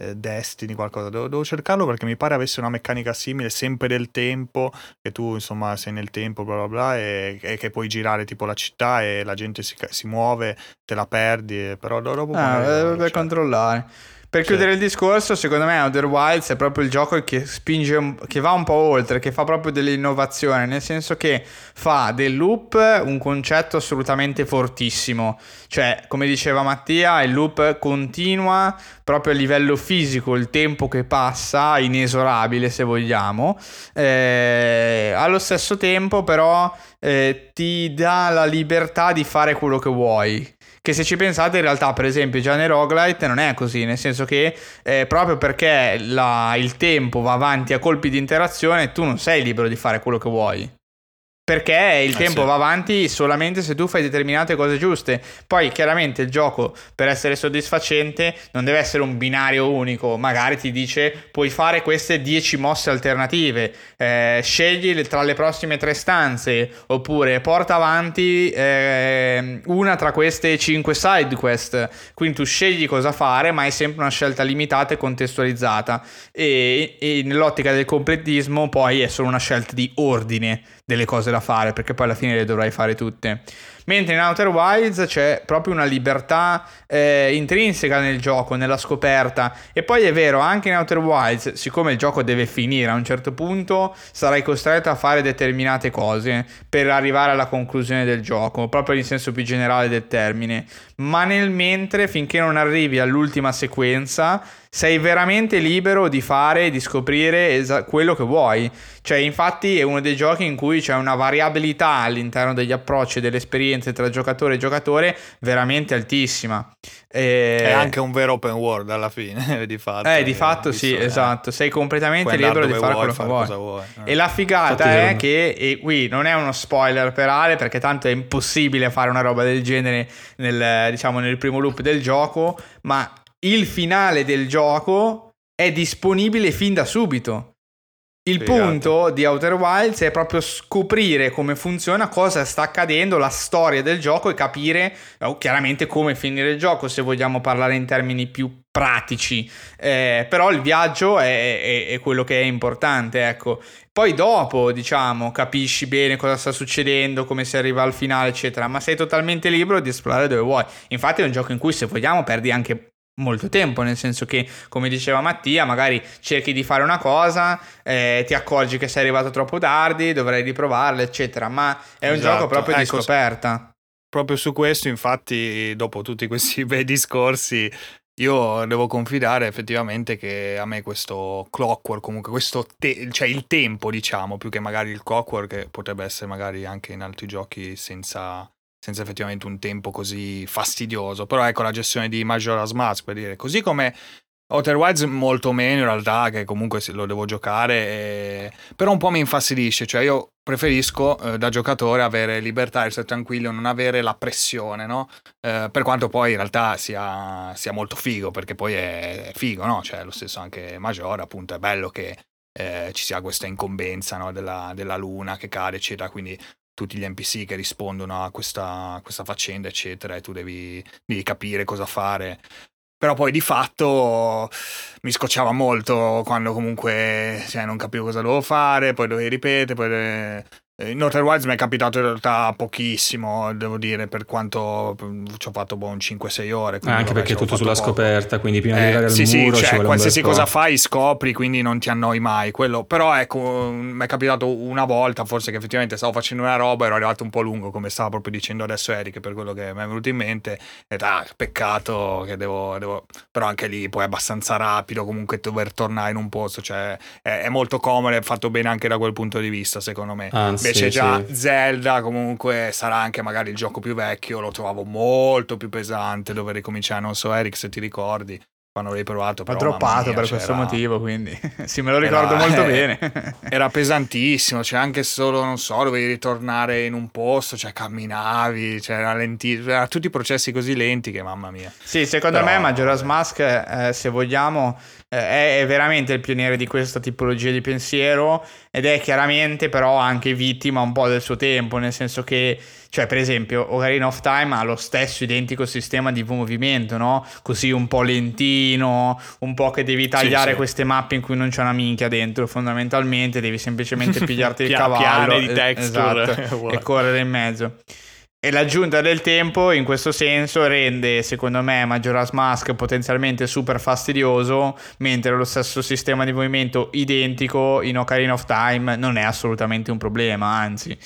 eh, Destiny, qualcosa. Devo, devo, cercarlo perché mi pare avesse una meccanica simile, sempre del tempo, che tu insomma sei nel tempo, bla bla bla, e, e che puoi girare tipo la città e la gente si, si muove, te la perdi, però dopo... Ah, per controllare. Per chiudere il discorso, secondo me Outer Wilds è proprio il gioco che spinge, che va un po' oltre, che fa proprio dell'innovazione, nel senso che fa del loop un concetto assolutamente fortissimo. Cioè, come diceva Mattia, il loop continua proprio a livello fisico, il tempo che passa, inesorabile se vogliamo. Eh, allo stesso tempo, però, eh, ti dà la libertà di fare quello che vuoi che se ci pensate in realtà per esempio già nei roguelite non è così, nel senso che eh, proprio perché la, il tempo va avanti a colpi di interazione tu non sei libero di fare quello che vuoi. Perché il eh tempo sì. va avanti solamente se tu fai determinate cose giuste. Poi chiaramente il gioco per essere soddisfacente non deve essere un binario unico. Magari ti dice puoi fare queste 10 mosse alternative. Eh, scegli tra le prossime tre stanze. Oppure porta avanti eh, una tra queste 5 side quest. Quindi tu scegli cosa fare, ma è sempre una scelta limitata e contestualizzata. E, e nell'ottica del completismo poi è solo una scelta di ordine delle cose da fare, perché poi alla fine le dovrai fare tutte. Mentre in Outer Wilds c'è proprio una libertà eh, intrinseca nel gioco, nella scoperta. E poi è vero, anche in Outer Wilds, siccome il gioco deve finire a un certo punto, sarai costretto a fare determinate cose per arrivare alla conclusione del gioco, proprio in senso più generale del termine. Ma nel mentre, finché non arrivi all'ultima sequenza, sei veramente libero di fare e di scoprire esa- quello che vuoi. Cioè, infatti, è uno dei giochi in cui c'è una variabilità all'interno degli approcci e delle esperienze tra giocatore e giocatore veramente altissima. E... È anche un vero open world alla fine, di fatto. Eh, di fatto sì, eh. esatto. Sei completamente libero di fare quello che vuoi. vuoi. Eh. E la figata Infatti, è che, e qui non è uno spoiler per Ale, perché tanto è impossibile fare una roba del genere nel, diciamo, nel primo loop del gioco, ma il finale del gioco è disponibile fin da subito. Il Spiegato. punto di Outer Wilds è proprio scoprire come funziona, cosa sta accadendo, la storia del gioco e capire oh, chiaramente come finire il gioco se vogliamo parlare in termini più pratici. Eh, però il viaggio è, è, è, quello che è importante, ecco. Poi dopo, diciamo, capisci bene cosa sta succedendo, come si arriva al finale, eccetera, ma sei totalmente libero di esplorare dove vuoi. Infatti è un gioco in cui se vogliamo perdi anche molto tempo, nel senso che, come diceva Mattia, magari cerchi di fare una cosa, eh, ti accorgi che sei arrivato troppo tardi, dovrai riprovarla, eccetera, ma è un esatto. gioco proprio ecco, di scoperta. Proprio su questo, infatti, dopo tutti questi bei discorsi, io devo confidare effettivamente che a me questo clockwork, comunque questo, te- cioè il tempo, diciamo, più che magari il clockwork, che potrebbe essere magari anche in altri giochi senza senza effettivamente un tempo così fastidioso. Però ecco la gestione di Majora's Mask per dire, così come Outer Wilds molto meno in realtà, che comunque lo devo giocare, e... però un po' mi infastidisce, cioè io preferisco eh, da giocatore avere libertà, essere tranquillo, non avere la pressione, no? Eh, per quanto poi in realtà sia, sia molto figo, perché poi è, figo, no? Cioè lo stesso anche Majora, appunto, è bello che eh, ci sia questa incombenza no? della, della, luna che cade, eccetera, quindi tutti gli NPC che rispondono a questa, questa faccenda, eccetera, e tu devi, devi, capire cosa fare. Però poi di fatto mi scocciava molto quando comunque cioè, non capivo cosa dovevo fare, poi dovevi ripetere, poi in Outer Wilds mi è capitato in realtà pochissimo, devo dire, per quanto ci ho fatto boh, 5-6 ore. Ah, anche perché è tutto sulla poco. scoperta, quindi prima eh, di arrivare al sì, muro sì, cioè, qualsiasi cosa fai scopri, quindi non ti annoi mai. Quello. Però ecco, mi è capitato una volta, forse che effettivamente stavo facendo una roba, ero arrivato un po' lungo, come stava proprio dicendo adesso Eric, per quello che mi è venuto in mente. E ah, peccato che devo, devo... Però anche lì poi è abbastanza rapido, comunque dover tornare in un posto, cioè è, è molto comodo, è fatto bene anche da quel punto di vista, secondo me. Anzi, Invece sì, già sì. Zelda comunque sarà anche magari il gioco più vecchio, lo trovavo molto più pesante dove ricominciare, non so Eric se ti ricordi quando l'hai provato. Ho droppato per questo motivo, quindi sì, me lo ricordo era, molto eh, bene. era pesantissimo, cioè anche solo, non so, dovevi ritornare in un posto, cioè camminavi, cioè era lentissimo, era tutti i processi così lenti che mamma mia. Sì, secondo Però, me Majora's Mask, eh, se vogliamo, eh, è veramente il pioniere di questa tipologia di pensiero ed è chiaramente però anche vittima un po' del suo tempo, nel senso che Cioè, per esempio, Ocarina of Time ha lo stesso identico sistema di movimento, no? Così un po' lentino, un po' che devi tagliare Sì, sì. queste mappe in cui non c'è una minchia dentro, fondamentalmente devi semplicemente pigliarti il cavallo di eh, texture. esatto, e correre in mezzo. E l'aggiunta del tempo in questo senso rende, secondo me, Majora's Mask potenzialmente super fastidioso, mentre lo stesso sistema di movimento identico in Ocarina of Time non è assolutamente un problema, anzi,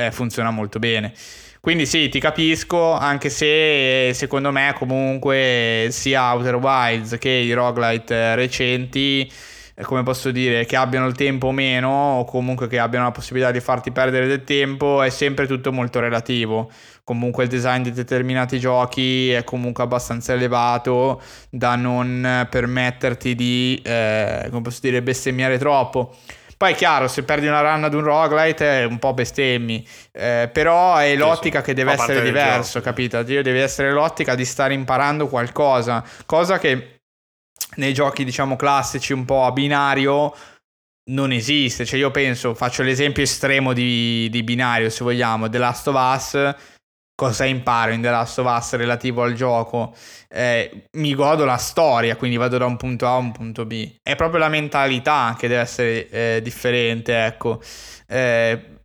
eh, funziona molto bene. Quindi sì, ti capisco, anche se eh, secondo me comunque sia Outer Wilds che i roguelite eh, recenti eh, come posso dire, che abbiano il tempo o meno, o comunque che abbiano la possibilità di farti perdere del tempo, è sempre tutto molto relativo. Comunque il design di determinati giochi è comunque abbastanza elevato da non permetterti di, eh, come posso dire, bestemmiare troppo. Poi è chiaro, se perdi una run ad un roguelite è un po' bestemmi, eh, però è l'ottica sì. che deve essere diverso, capito? Deve essere l'ottica di stare imparando qualcosa, cosa che nei giochi diciamo classici un po' a binario non esiste. Cioè io penso, faccio l'esempio estremo di, di binario se vogliamo, The Last of Us. Cosa imparo in The Last of Us relativo al gioco? Eh, mi godo la storia, quindi vado da un punto A a un punto B. È proprio la mentalità che deve essere eh, differente, ecco. Eh,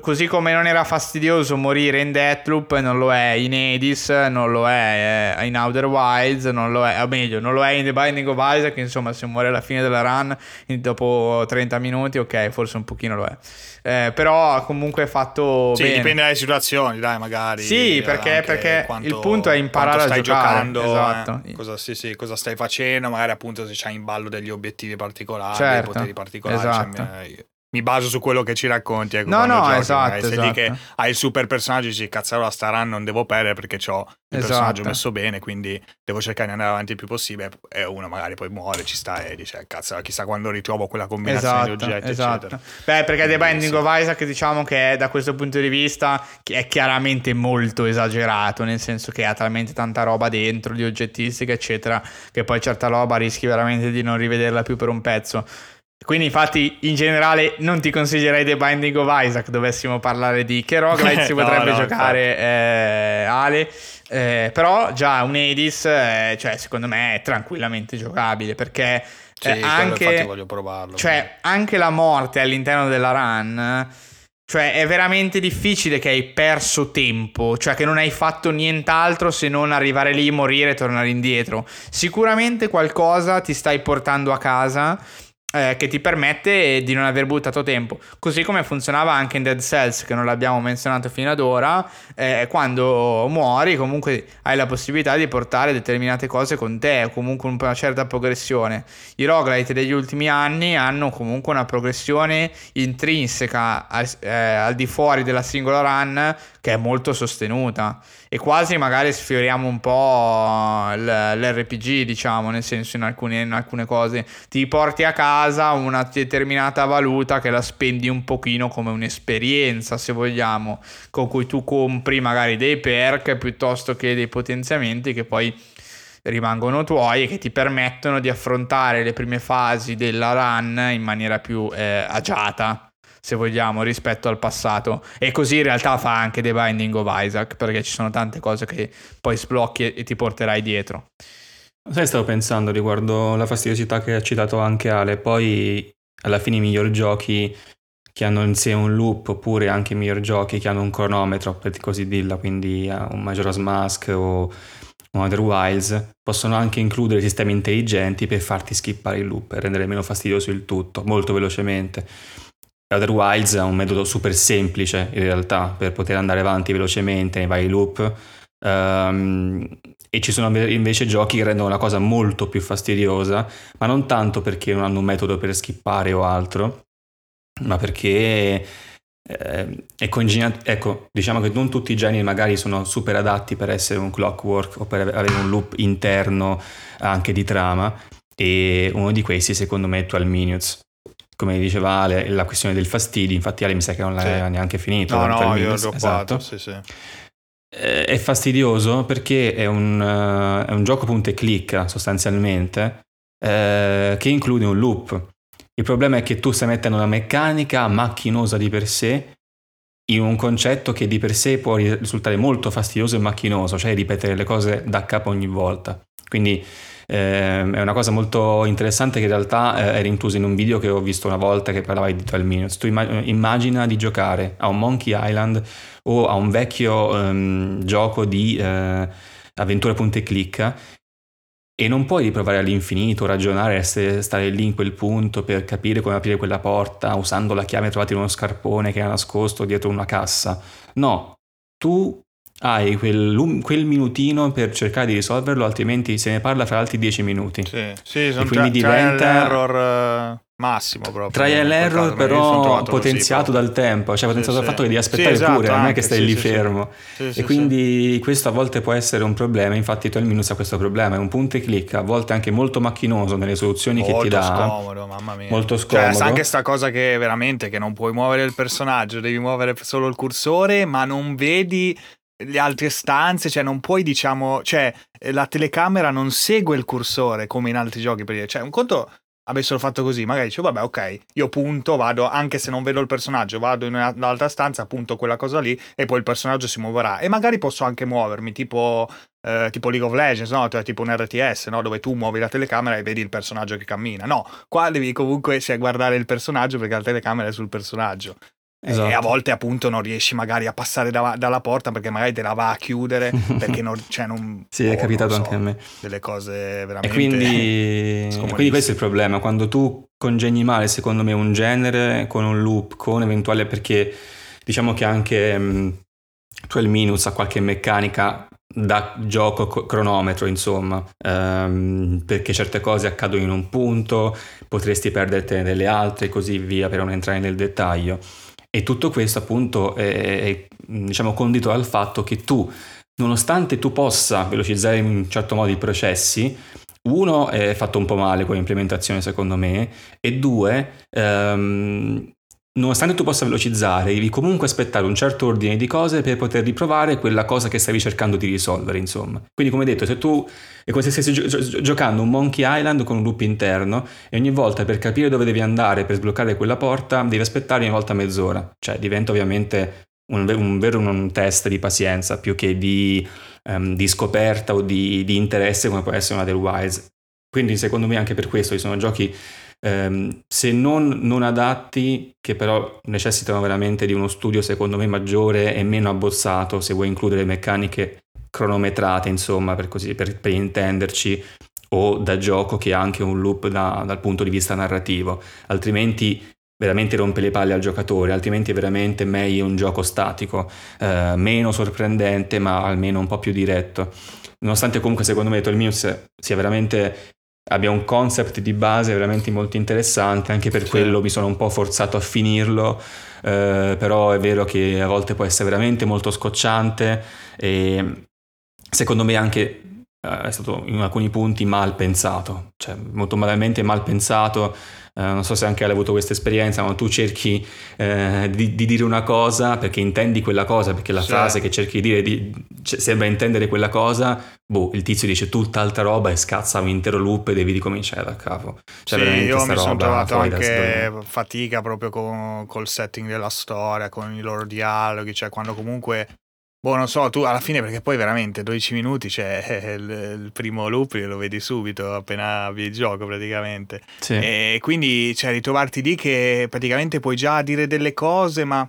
così come non era fastidioso morire in Deathloop, non lo è in Hades, non lo è eh, in Outer Wilds, non lo è, o meglio, non lo è in The Binding of Isaac, insomma se muore alla fine della run dopo 30 minuti, ok, forse un pochino lo è. Eh, però comunque è fatto Sì, bene. dipende dalle situazioni, dai, magari. Sì, perché- anche perché quanto- il punto è imparare a stai giocare, giocando, esatto. eh, cosa, sì, sì, cosa stai facendo, magari appunto se c'hai in ballo degli obiettivi particolari, Certo, poteri particolari. esatto. cioè, mi, baso su quello che ci racconti. Ecco, No, no, giochi, esatto, sei lì che esatto. hai il super personaggio e dici cazzarola sta run non devo perdere perché ho il Esatto. personaggio messo bene, quindi devo cercare di andare avanti il più possibile e uno magari poi muore, ci sta e dice cazzo, chissà quando ritrovo quella combinazione di Esatto, oggetti, esatto. eccetera. Beh, perché The Binding sì. of Isaac, diciamo che è, da questo punto di vista è chiaramente molto esagerato, nel senso che ha talmente tanta roba dentro, di oggettistica, eccetera, che poi certa roba rischi veramente di non rivederla più per un pezzo. Quindi, infatti, in generale, non ti consiglierei The Binding of Isaac. Dovessimo parlare di che roguelite si No, potrebbe no, giocare, eh, Ale. Eh, però, già un Hades, eh, cioè, secondo me è tranquillamente giocabile perché Sì, eh, quello anche. voglio provarlo. Cioè, anche la morte all'interno della run. Cioè, è veramente difficile che hai perso tempo, cioè che non hai fatto nient'altro se non arrivare lì, morire e tornare indietro. Sicuramente qualcosa ti stai portando a casa eh, che ti permette di non aver buttato tempo. Così come funzionava anche in Dead Cells, che non l'abbiamo menzionato fino ad ora, eh, quando muori comunque hai la possibilità di portare determinate cose con te, comunque una certa progressione. I roguelite degli ultimi anni hanno comunque una progressione intrinseca eh, al di fuori della singola run che è molto sostenuta e quasi magari sfioriamo un po' l'RPG diciamo nel senso in alcune, in alcune cose. Ti porti a casa una determinata valuta che la spendi un pochino come un'esperienza se vogliamo con cui tu compri magari dei perk piuttosto che dei potenziamenti che poi rimangono tuoi e che ti permettono di affrontare le prime fasi della run in maniera più eh, agiata, se vogliamo, rispetto al passato. E così in realtà fa anche The Binding of Isaac, perché ci sono tante cose che poi sblocchi e, ti porterai dietro. Sai, stavo pensando riguardo la fastidiosità che ha citato anche Ale, poi alla fine i miglior giochi che hanno in sé un loop oppure anche i miglior giochi che hanno un cronometro, per così dirla, quindi eh, un Majora's Mask o Other Wilds, possono anche includere sistemi intelligenti per farti skippare il loop e rendere meno fastidioso il tutto, molto velocemente. Other Wilds è un metodo super semplice in realtà per poter andare avanti velocemente nei vari loop. Ehm, e ci sono invece giochi che rendono la cosa molto più fastidiosa, ma non tanto perché non hanno un metodo per skippare o altro, ma perché eh, è congegnato. Ecco, diciamo che non tutti i generi magari sono super adatti per essere un clockwork o per avere un loop interno anche di trama, e uno di questi secondo me è 12 Minutes. Come diceva Ale, la questione del fastidio, infatti Ale mi sa che non l'aveva Sì. neanche finito. No, 12 no, io l'ho esatto. sì, sì. Eh, È fastidioso perché è un, eh, è un gioco punta e clicca sostanzialmente eh, che include un loop. Il problema è che tu stai mettendo una meccanica macchinosa di per sé in un concetto che di per sé può risultare molto fastidioso e macchinoso, cioè ripetere le cose da capo ogni volta. Quindi eh, è una cosa molto interessante che in realtà eh, era inclusa in un video che ho visto una volta che parlava di 12 Minutes. Tu immagina di giocare a un Monkey Island o a un vecchio um, gioco di eh, avventura punta e clicca e non puoi riprovare all'infinito, ragionare, stare lì in quel punto per capire come aprire quella porta usando la chiave trovata in uno scarpone che era nascosto dietro una cassa. No, tu hai quel, quel, minutino per cercare di risolverlo, altrimenti se ne parla fra altri dieci minuti. Sì, sì sono e quindi tra, diventa error uh, massimo proprio. Trial error però potenziato dal tempo, cioè potenziato sì, dal fatto che devi aspettare esatto, pure, non è che stai lì fermo. e quindi questo a volte può essere un problema, infatti 12 Minutes ha questo problema, è un punto e clic, a volte anche molto macchinoso nelle soluzioni molto che ti dà. Molto scomodo, mamma mia. Molto cioè, scomodo. Cioè, anche sta cosa che veramente che non puoi muovere il personaggio, devi muovere solo il cursore, ma non vedi le altre stanze, cioè non puoi diciamo, cioè la telecamera non segue il cursore come in altri giochi, per dire, cioè un conto avessero fatto così, magari dicevo vabbè ok, io punto, vado, anche se non vedo il personaggio, vado in un'altra stanza, punto quella cosa lì e poi il personaggio si muoverà e magari posso anche muovermi, tipo, eh, tipo League of Legends, no? Cioè, tipo un RTS, no? dove tu muovi la telecamera e vedi il personaggio che cammina, no, qua devi comunque cioè, guardare il personaggio perché la telecamera è sul personaggio. Esatto. E a volte appunto non riesci magari a passare da, dalla porta perché magari te la va a chiudere perché non, cioè non Sì, oh, è capitato so, anche a me. Delle cose veramente E quindi, quindi questo è il problema, quando tu congegni male secondo me un genere con un loop, con eventuale perché diciamo che anche um, 12 Minutes ha qualche meccanica da gioco cronometro, insomma, um, perché certe cose accadono in un punto, potresti perdertene delle altre e così via per non entrare nel dettaglio. E tutto questo appunto è, è diciamo, condito dal fatto che tu, nonostante tu possa velocizzare in un certo modo i processi, uno è fatto un po' male con l'implementazione secondo me e due ehm, nonostante tu possa velocizzare, devi comunque aspettare un certo ordine di cose per poter riprovare quella cosa che stavi cercando di risolvere, insomma. Quindi, come detto, se tu è come se stessi gio- giocando un Monkey Island con un loop interno e ogni volta per capire dove devi andare per sbloccare quella porta devi aspettare ogni volta mezz'ora. Cioè, diventa ovviamente un, un vero un test di pazienza più che di, um, di scoperta o di, di interesse come può essere una del Wise. Quindi, secondo me, anche per questo ci sono giochi ehm, se non, non adatti, che però necessitano veramente di uno studio secondo me maggiore e meno abbozzato, se vuoi includere meccaniche cronometrate, insomma, per, così, per, per intenderci, o da gioco che ha anche un loop da, dal punto di vista narrativo, altrimenti veramente rompe le palle al giocatore, altrimenti è veramente meglio un gioco statico, eh, meno sorprendente ma almeno un po' più diretto. Nonostante comunque secondo me Tolmius sia veramente abbia un concept di base veramente molto interessante, anche per quello mi sono un po' forzato a finirlo, eh, però è vero che a volte può essere veramente molto scocciante e secondo me anche eh, è stato in alcuni punti mal pensato, cioè molto malamente mal pensato eh, non so se anche hai avuto questa esperienza, ma tu cerchi eh, di, di, dire una cosa perché intendi quella cosa, perché la sì. frase che cerchi di dire di, c- sembra intendere quella cosa, boh, il tizio dice tutta altra roba e scazza un intero loop e devi ricominciare da capo. Cioè, sì, io mi sono trovato anche fatica proprio con, col setting della storia, con i loro dialoghi, cioè quando comunque Boh, non so, tu alla fine perché poi veramente 12 minuti c'è cioè, il, il, primo loop lo vedi subito appena avvi il gioco praticamente. Sì. E quindi cioè, ritrovarti lì che praticamente puoi già dire delle cose, ma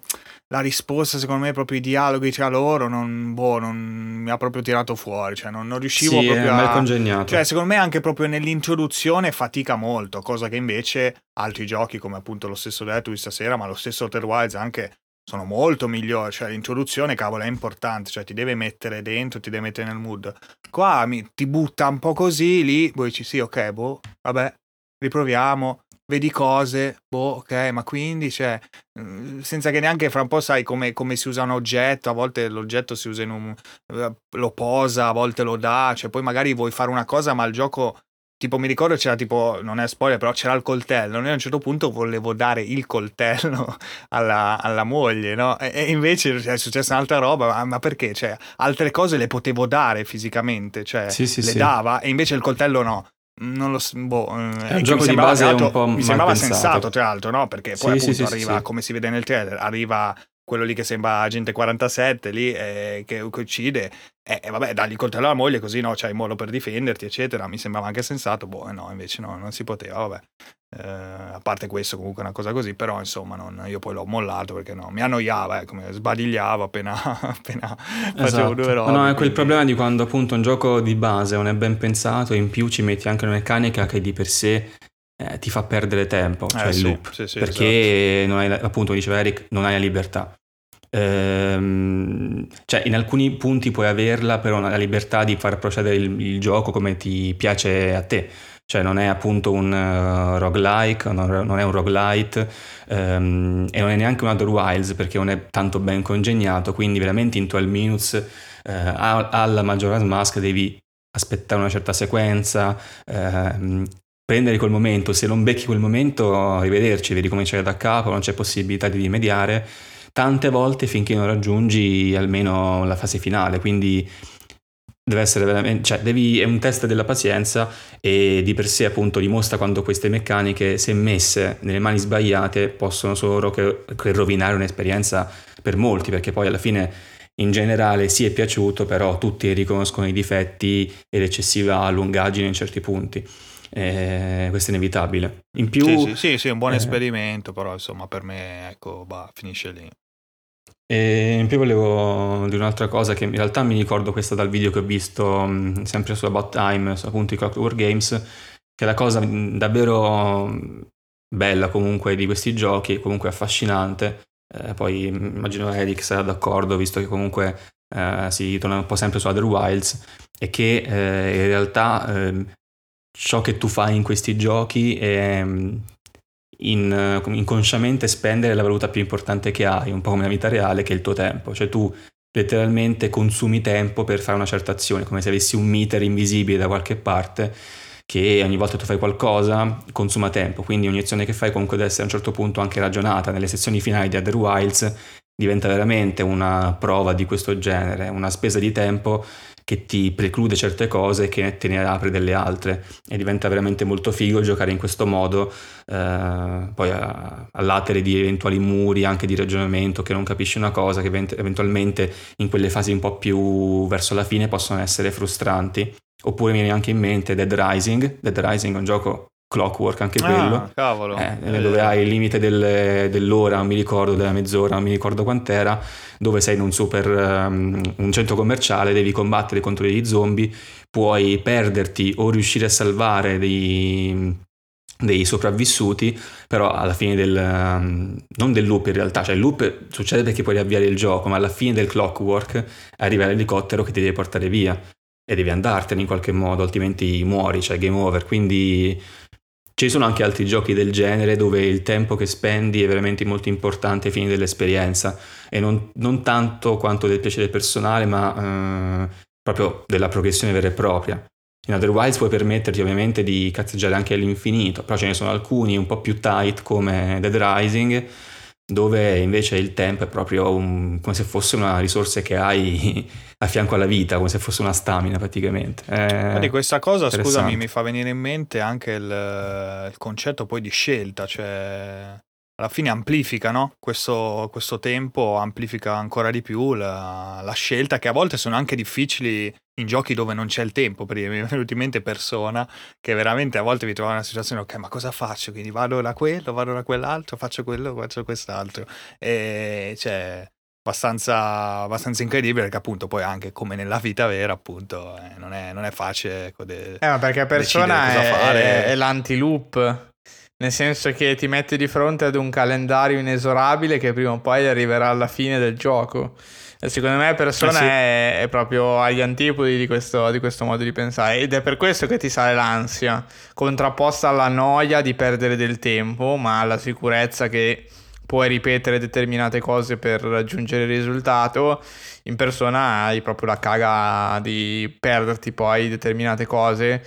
la risposta secondo me proprio i dialoghi tra loro non, boh, non mi ha proprio tirato fuori, cioè non, non riuscivo sì, proprio a... congegnato. Cioè secondo me anche proprio nell'introduzione fatica molto, cosa che invece altri giochi come appunto lo stesso Death stasera, ma lo stesso Outer Wilds anche sono molto migliori, cioè l'introduzione cavolo è importante, cioè ti deve mettere dentro, ti deve mettere nel mood. Qua mi, ti butta un po' così, lì, poi dici sì, ok, boh, vabbè, riproviamo, vedi cose, boh, ok, ma quindi, cioè, mm, senza che neanche fra un po' sai come, come, si usa un oggetto, a volte l'oggetto si usa in un... Eh, lo posa, a volte lo dà, cioè poi magari vuoi fare una cosa ma il gioco tipo mi ricordo c'era tipo, non è spoiler, però c'era il coltello. Noi a un certo punto volevo dare il coltello alla, alla moglie, no? E, e, invece è successa un'altra roba, ma, ma, perché? Cioè, altre cose le potevo dare fisicamente, cioè sì, sì, le sì. dava, e invece il coltello no. Non lo so, boh, è un gioco di base altro, un po' mi sembrava pensato. sensato tra l'altro, no? Perché poi appunto arriva, come si vede nel trailer, arriva quello lì che sembra agente 47 lì eh, che, che, uccide e eh, vabbè dagli il coltello alla moglie così no c'hai modo per difenderti eccetera mi sembrava anche sensato boh no invece no non si poteva vabbè eh, a parte questo comunque una cosa così però insomma non, io poi l'ho mollato perché no mi annoiava ecco, mi sbadigliavo appena, appena esatto. facevo due robe no è quel problema di quando appunto un gioco di base non è ben pensato e in più ci metti anche una meccanica che di per sé eh, ti fa perdere tempo, cioè eh, il loop, sì, sì, perché esatto. non hai, appunto diceva Eric, non hai la libertà. Ehm, cioè in alcuni punti puoi averla, però la libertà di far procedere il, il gioco come ti piace a te. Cioè non è appunto un uh, roguelike, non, non, è un roguelite um, e non è neanche un Other Wilds perché non è tanto ben congegnato, quindi veramente in 12 minutes uh, alla Majora's Mask devi aspettare una certa sequenza, uh, prendere quel momento, se non becchi quel momento, arrivederci, devi ricominciare da capo, non c'è possibilità di rimediare, tante volte finché non raggiungi almeno la fase finale, quindi deve essere veramente, cioè devi, è un test della pazienza e di per sé appunto dimostra quando queste meccaniche, se messe nelle mani sbagliate, possono solo che, che rovinare un'esperienza per molti, perché poi alla fine in generale sì è piaciuto, però tutti riconoscono i difetti e l'eccessiva lungaggine in certi punti eh, questo è inevitabile. In più, sì, sì, sì, sì è un buon eh, esperimento, però insomma per me ecco, bah, finisce lì. E in più volevo dire un'altra cosa che in realtà mi ricordo questa dal video che ho visto mh, sempre su About Time, su appunto i Clockwork Games, che la cosa davvero bella comunque di questi giochi, comunque affascinante, eh, poi immagino Eric sarà d'accordo visto che comunque eh, si torna un po' sempre su Other Wilds, e che eh, in realtà ehm, ciò che tu fai in questi giochi è mm, in, inconsciamente spendere la valuta più importante che hai, un po' come la vita reale, che è il tuo tempo. Cioè tu letteralmente consumi tempo per fare una certa azione, come se avessi un meter invisibile da qualche parte che ogni volta che tu fai qualcosa consuma tempo, quindi ogni azione che fai comunque deve essere a un certo punto anche ragionata. Nelle sezioni finali di Other Wilds diventa veramente una prova di questo genere, una spesa di tempo che ti preclude certe cose e che te ne apre delle altre. E diventa veramente molto figo giocare in questo modo eh, poi all'atere di eventuali muri anche di ragionamento che non capisci una cosa che eventualmente in quelle fasi un po' più verso la fine possono essere frustranti. Oppure mi viene anche in mente Dead Rising. Dead Rising è un gioco Clockwork anche ah, quello. cavolo. Eh, eh, dove hai il limite del, dell'ora mi ricordo della mezz'ora non mi ricordo quant'era dove sei in un super um, un centro commerciale devi combattere contro degli zombie puoi perderti o riuscire a salvare dei, dei sopravvissuti però alla fine del um, non del loop in realtà cioè il loop succede perché puoi riavviare il gioco ma alla fine del clockwork arriva l'elicottero che ti deve portare via e devi andartene in qualche modo altrimenti muori cioè game over. Quindi ci sono anche altri giochi del genere dove il tempo che spendi è veramente molto importante ai fini dell'esperienza e non, non tanto quanto del piacere personale, ma eh, proprio della progressione vera e propria. In Otherwise puoi permetterti ovviamente di cazzeggiare anche all'infinito, però ce ne sono alcuni un po' più tight come Dead Rising, dove invece il tempo è proprio un, come se fosse una risorsa che hai a fianco alla vita, come se fosse una stamina praticamente. Eh, di questa cosa, scusami, mi fa venire in mente anche il, il concetto poi di scelta, cioè alla fine amplifica no? questo, questo, tempo, amplifica ancora di più la, la, scelta che a volte sono anche difficili in giochi dove non c'è il tempo, perché mi è venuto in mente persona che veramente a volte vi trova in una situazione, ok ma cosa faccio? Quindi vado da quello, vado da quell'altro, faccio quello, faccio quest'altro. E cioè abbastanza, abbastanza incredibile perché appunto poi anche come nella vita vera appunto eh, non, è, non, è, facile ecco, de- eh, ma perché persona è, è, è l'anti-loop nel senso che ti metti di fronte ad un calendario inesorabile che prima o poi arriverà alla fine del gioco. E secondo me persona eh sì. è, è, proprio agli antipodi di questo, di questo, modo di pensare ed è per questo che ti sale l'ansia, contrapposta alla noia di perdere del tempo, ma alla sicurezza che puoi ripetere determinate cose per raggiungere il risultato. In persona hai proprio la caga di perderti poi determinate cose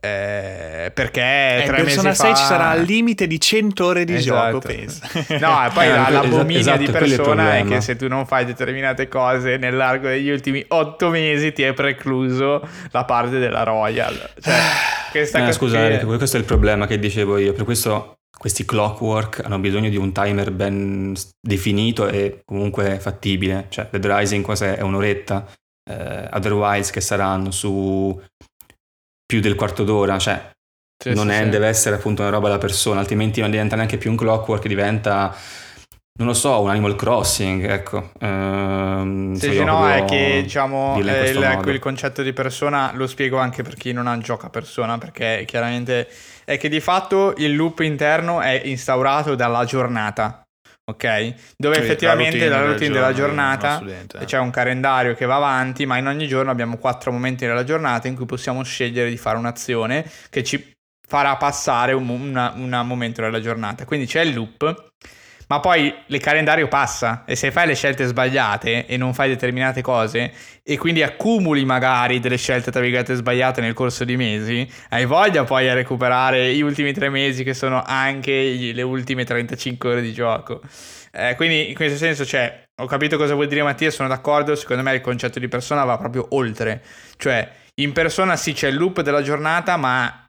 eh, perché eh, tre Persona 6 fa... ci sarà al limite di 100 ore di esatto. gioco, pensa. No, e poi eh, la, l'abominio esatto, di persona è, è, che se tu non fai determinate cose nell'arco degli ultimi 8 mesi ti è precluso la parte della Royal. Cioè, questa eh, scusa, che... questo è il problema che dicevo io. Per questo questi clockwork hanno bisogno di un timer ben definito e comunque fattibile. Cioè, Dead Rising quasi è un'oretta, eh, otherwise che saranno su più del quarto d'ora, cioè sì, non sì, è, sì. deve essere appunto una roba da persona, altrimenti non diventa neanche più un clockwork, diventa non lo so, un Animal Crossing, ecco. Ehm, sì, sì, no, è che diciamo il, il, concetto di persona lo spiego anche per chi non ha gioca persona, perché chiaramente è che di fatto il loop interno è instaurato dalla giornata. Ok? Dove sì, effettivamente la routine, la routine della giornata c'è un calendario che va avanti, ma in ogni giorno abbiamo quattro momenti della giornata in cui possiamo scegliere di fare un'azione che ci farà passare un, una, un momento della giornata. Quindi c'è il loop ma poi il calendario passa e se fai le scelte sbagliate e non fai determinate cose e quindi accumuli magari delle scelte tra virgolette sbagliate nel corso di mesi, hai voglia poi a recuperare gli ultimi tre mesi che sono anche le ultime 35 ore di gioco. Eh, quindi in questo senso cioè, ho capito cosa vuol dire Mattia, sono d'accordo, secondo me il concetto di persona va proprio oltre, cioè in persona sì c'è il loop della giornata ma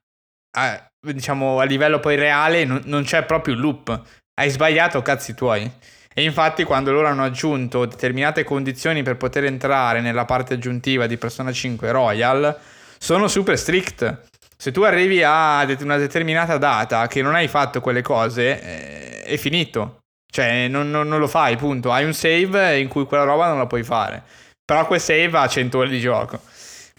a, diciamo a livello poi reale non, non c'è proprio il loop hai sbagliato cazzi tuoi. E infatti quando loro hanno aggiunto determinate condizioni per poter entrare nella parte aggiuntiva di Persona 5 Royal, sono super strict. Se tu arrivi a una determinata data che non hai fatto quelle cose, eh, è finito. Cioè, non, non, non, lo fai, punto. Hai un save in cui quella roba non la puoi fare. Però quel save ha 100 ore di gioco.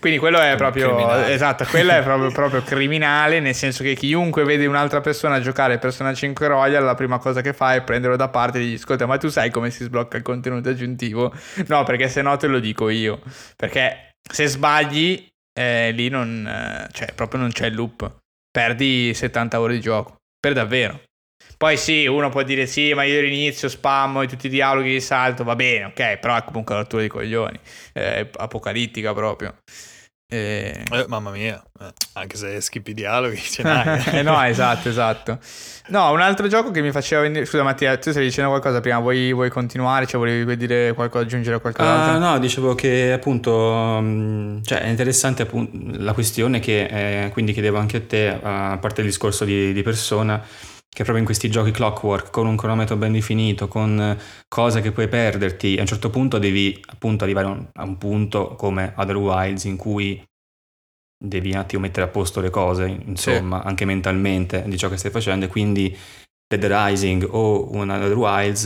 Quindi quello è proprio criminale. esatto, quello è proprio, proprio, criminale, nel senso che chiunque vede un'altra persona giocare Persona 5 Royal, la prima cosa che fa è prenderlo da parte e dirgli ascolta, ma tu sai come si sblocca il contenuto aggiuntivo? No, perché se no te lo dico io. Perché se sbagli, eh, lì non, eh, cioè, proprio non c'è il loop. Perdi 70 ore di gioco. Per davvero. Poi sì, uno può dire sì, ma io all'inizio spammo e tutti i dialoghi di salto, va bene, ok, però è comunque una rottura di coglioni, è apocalittica proprio. E... Eh, mamma mia, eh, anche se skippi i dialoghi ce n'hai. eh, no, esatto, esatto. No, un altro gioco che mi faceva venire... Scusa Mattia, tu stai dicendo qualcosa prima, vuoi, vuoi continuare? Cioè volevi dire qualcosa, aggiungere qualcosa? Uh, no, dicevo che appunto, cioè è interessante appunto, la questione che eh, quindi chiedevo anche a te, a parte il discorso di, di persona, che proprio in questi giochi clockwork, con un cronometro ben definito, con cose che puoi perderti, a un certo punto devi appunto arrivare a un punto come Other Wilds in cui devi un attimo mettere a posto le cose, insomma, sì. anche mentalmente di ciò che stai facendo e quindi Dead Rising o un Other Wilds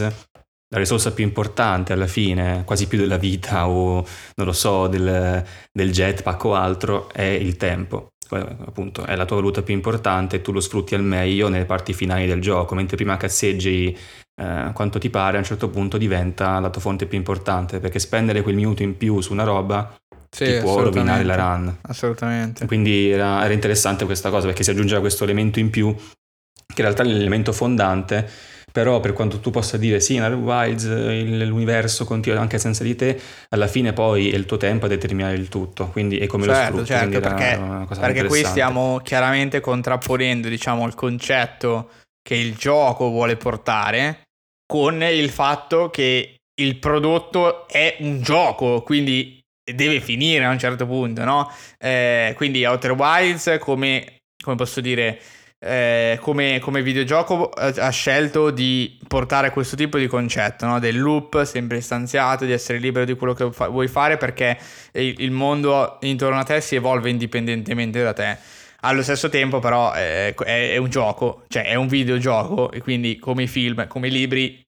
la risorsa più importante alla fine, quasi più della vita o non lo so, del, del jetpack o altro, è il tempo appunto è la tua valuta più importante tu lo sfrutti al meglio nelle parti finali del gioco, mentre prima cazzeggi eh, quanto ti pare, a un certo punto diventa la tua fonte più importante, perché spendere quel minuto in più su una roba sì, ti può rovinare la run. Assolutamente. Quindi era, era interessante questa cosa, perché si aggiungeva questo elemento in più, che in realtà è l'elemento fondante però per quanto tu possa dire sì, in Wilds l'universo continua anche senza di te, alla fine poi è il tuo tempo a determinare il tutto, quindi è come certo, lo sfrutti. Certo, perché, perché qui stiamo chiaramente contrapponendo diciamo, il concetto che il gioco vuole portare con il fatto che il prodotto è un gioco, quindi deve finire a un certo punto, no? Eh, quindi Outer Wilds come, come posso dire eh, come, come, videogioco ha scelto di portare questo tipo di concetto, no? del loop sempre istanziato, di essere libero di quello che fa- vuoi fare perché il, il, mondo intorno a te si evolve indipendentemente da te. Allo stesso tempo però è, è, è un gioco, cioè è un videogioco e quindi come i film, come i libri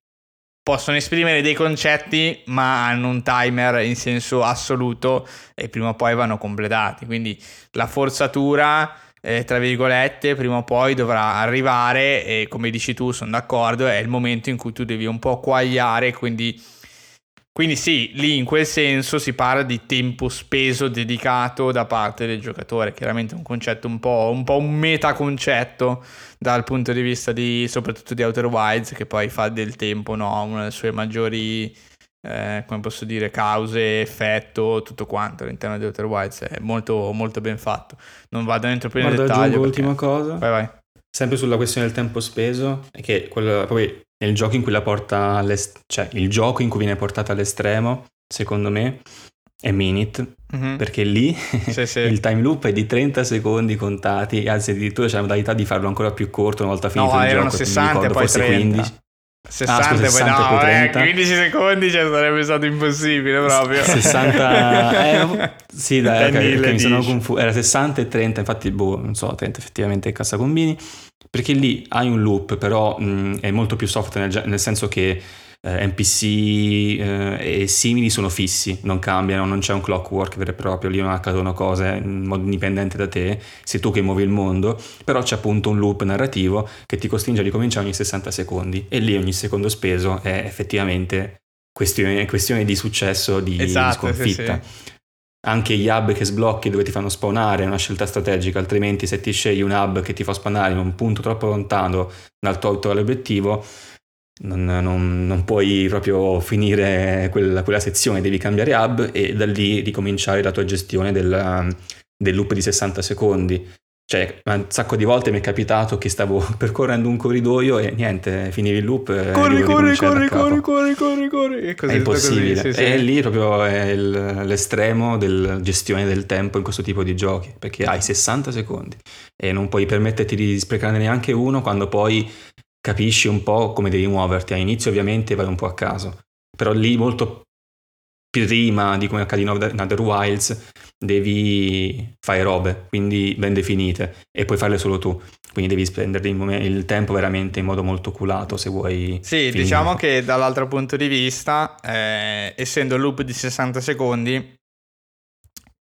possono esprimere dei concetti ma hanno un timer in senso assoluto e prima o poi vanno completati. Quindi la forzatura eh, tra virgolette, prima o poi dovrà arrivare e come dici tu, sono d'accordo, è il momento in cui tu devi un po' quagliare, quindi, quindi sì, lì in quel senso si parla di tempo speso dedicato da parte del giocatore, chiaramente un concetto un po', un, po un metaconcetto dal punto di vista di, soprattutto di Outer Wilds, che poi fa del tempo no? una delle sue maggiori eh, come posso dire, cause, effetto, tutto quanto all'interno di Outer Wilds è molto, molto ben fatto. Non vado dentro più nel dettaglio. Perché... Ultima cosa. Vai, vai. Sempre sulla questione del tempo speso, è che quello, poi nel gioco in cui la porta cioè il gioco in cui viene portata all'estremo, secondo me, è Minute, Mhm. perché lì Sì, sì. il time loop è di 30 secondi contati, anzi addirittura c'è la modalità di farlo ancora più corto una volta finito No, il gioco, non mi 60 e ricordo, poi forse 30. 15. 60 Ah, scusa, e poi 60 e no, poi eh, 30. 15 secondi cioè, sarebbe stato impossibile proprio. 60 eh, sì dai ok, Danny ok, mi sono confuso era 60 e 30 infatti boh non so 30 effettivamente è cassacombini perché lì hai un loop però mh, è molto più soft nel, nel senso che eh, NPC eh, e simili sono fissi non cambiano non c'è un clockwork vero e proprio lì non accadono cose in modo indipendente da te sei tu che muovi il mondo però c'è appunto un loop narrativo che ti costringe a ricominciare ogni 60 secondi e lì ogni secondo speso è effettivamente questione, questione di successo di, di Esatto, sì, sconfitta sì. anche gli hub che sblocchi dove ti fanno spawnare è una scelta strategica, altrimenti se ti scegli un hub che ti fa spawnare in un punto troppo lontano dal tuo attuale obiettivo, non, non- non puoi proprio finire quella, quella sezione, devi cambiare hub e da lì ricominciare la tua gestione del, del loop di 60 secondi. Cioè, un sacco di volte mi è capitato che stavo percorrendo un corridoio e niente, finivi il loop Corri, corri, corri, corri, corri, corri, corri. E così, È impossibile. così, sì, sì. E lì proprio è il- l'estremo della gestione del tempo in questo tipo di giochi, perché hai 60 secondi e non puoi permetterti di sprecarne neanche uno quando poi capisci un po' come devi muoverti. All'inizio ovviamente vai un po' a caso, però lì molto prima di come accade in Other Wilds devi fare robe, quindi ben definite, e puoi farle solo tu. Quindi devi spendere il, tempo veramente in modo molto culato se vuoi... Sì, finire. diciamo che dall'altro punto di vista, eh, essendo il loop di 60 secondi,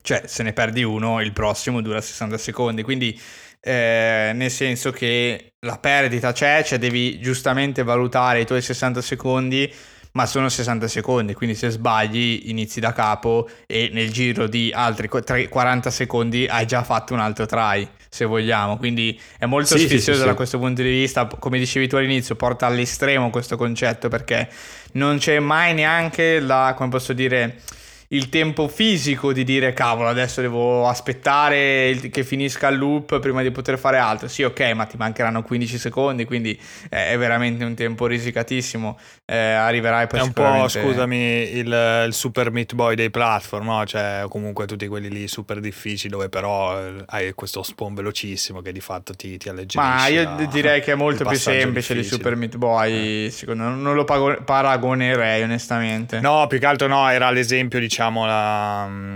cioè se ne perdi uno, il prossimo dura 60 secondi, quindi eh, nel senso che la perdita c'è, cioè devi giustamente valutare i tuoi 60 secondi, ma sono 60 secondi, quindi se sbagli inizi da capo e nel giro di altri qu- tre- 40 secondi hai già fatto un altro try, se vogliamo, quindi è molto Sì, sfizioso sì, da sì. questo punto di vista, come dicevi tu all'inizio, porta all'estremo questo concetto perché non c'è mai neanche la, come posso dire, il tempo fisico di dire cavolo adesso devo aspettare che finisca il loop prima di poter fare altro. Sì, ok, ma ti mancheranno 15 secondi, quindi eh, è veramente un tempo risicatissimo. Eh, arriverai poi È un po', sicuramente- scusami, il, il super Meat Boy dei platform, no? Cioè, comunque tutti quelli lì super difficili dove però eh, hai questo spawn velocissimo che di fatto ti, ti alleggerisce. Ma io la- direi che è molto più semplice di. Super Meat Boy. Secondo me non lo paragonerei onestamente. No, più che altro no, era l'esempio, diciamo, la- mm,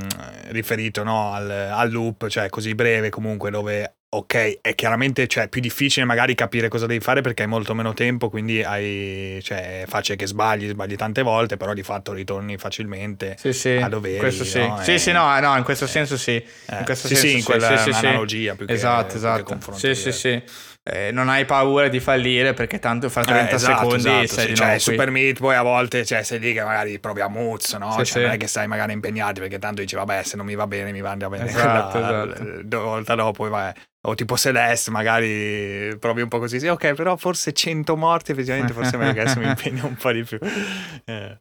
riferito no, al, al loop, cioè così breve comunque, dove, ok, è chiaramente cioè, più difficile magari capire cosa devi fare perché hai molto meno tempo, quindi hai, cioè, è facile che sbagli, sbagli tante volte, però di fatto ritorni facilmente. Sì, sì, a doveri, questo sì. no? Sì, Eh, sì, no, no, in questo senso sì. Eh, in questo sì, senso sì, in quella sì, analogia più che- Esatto, più che esatto. Sì, sì, diretto. sì. Eh, non hai paura di fallire perché tanto fra 30 Eh, esatto, secondi esatto, sei sì. cioè, qui. Super Meat poi a volte cioè, sei lì che magari provi a muzzo, no? Sì, Cioè, sì. non è che stai magari impegnati perché tanto dici vabbè se non mi va bene mi mandi a vedere Esatto, la- esatto. due volte dopo vai. o tipo Celeste magari provi un po' così sì ok però forse 100 morti effettivamente forse meglio che adesso mi impegno un po' di più Eh,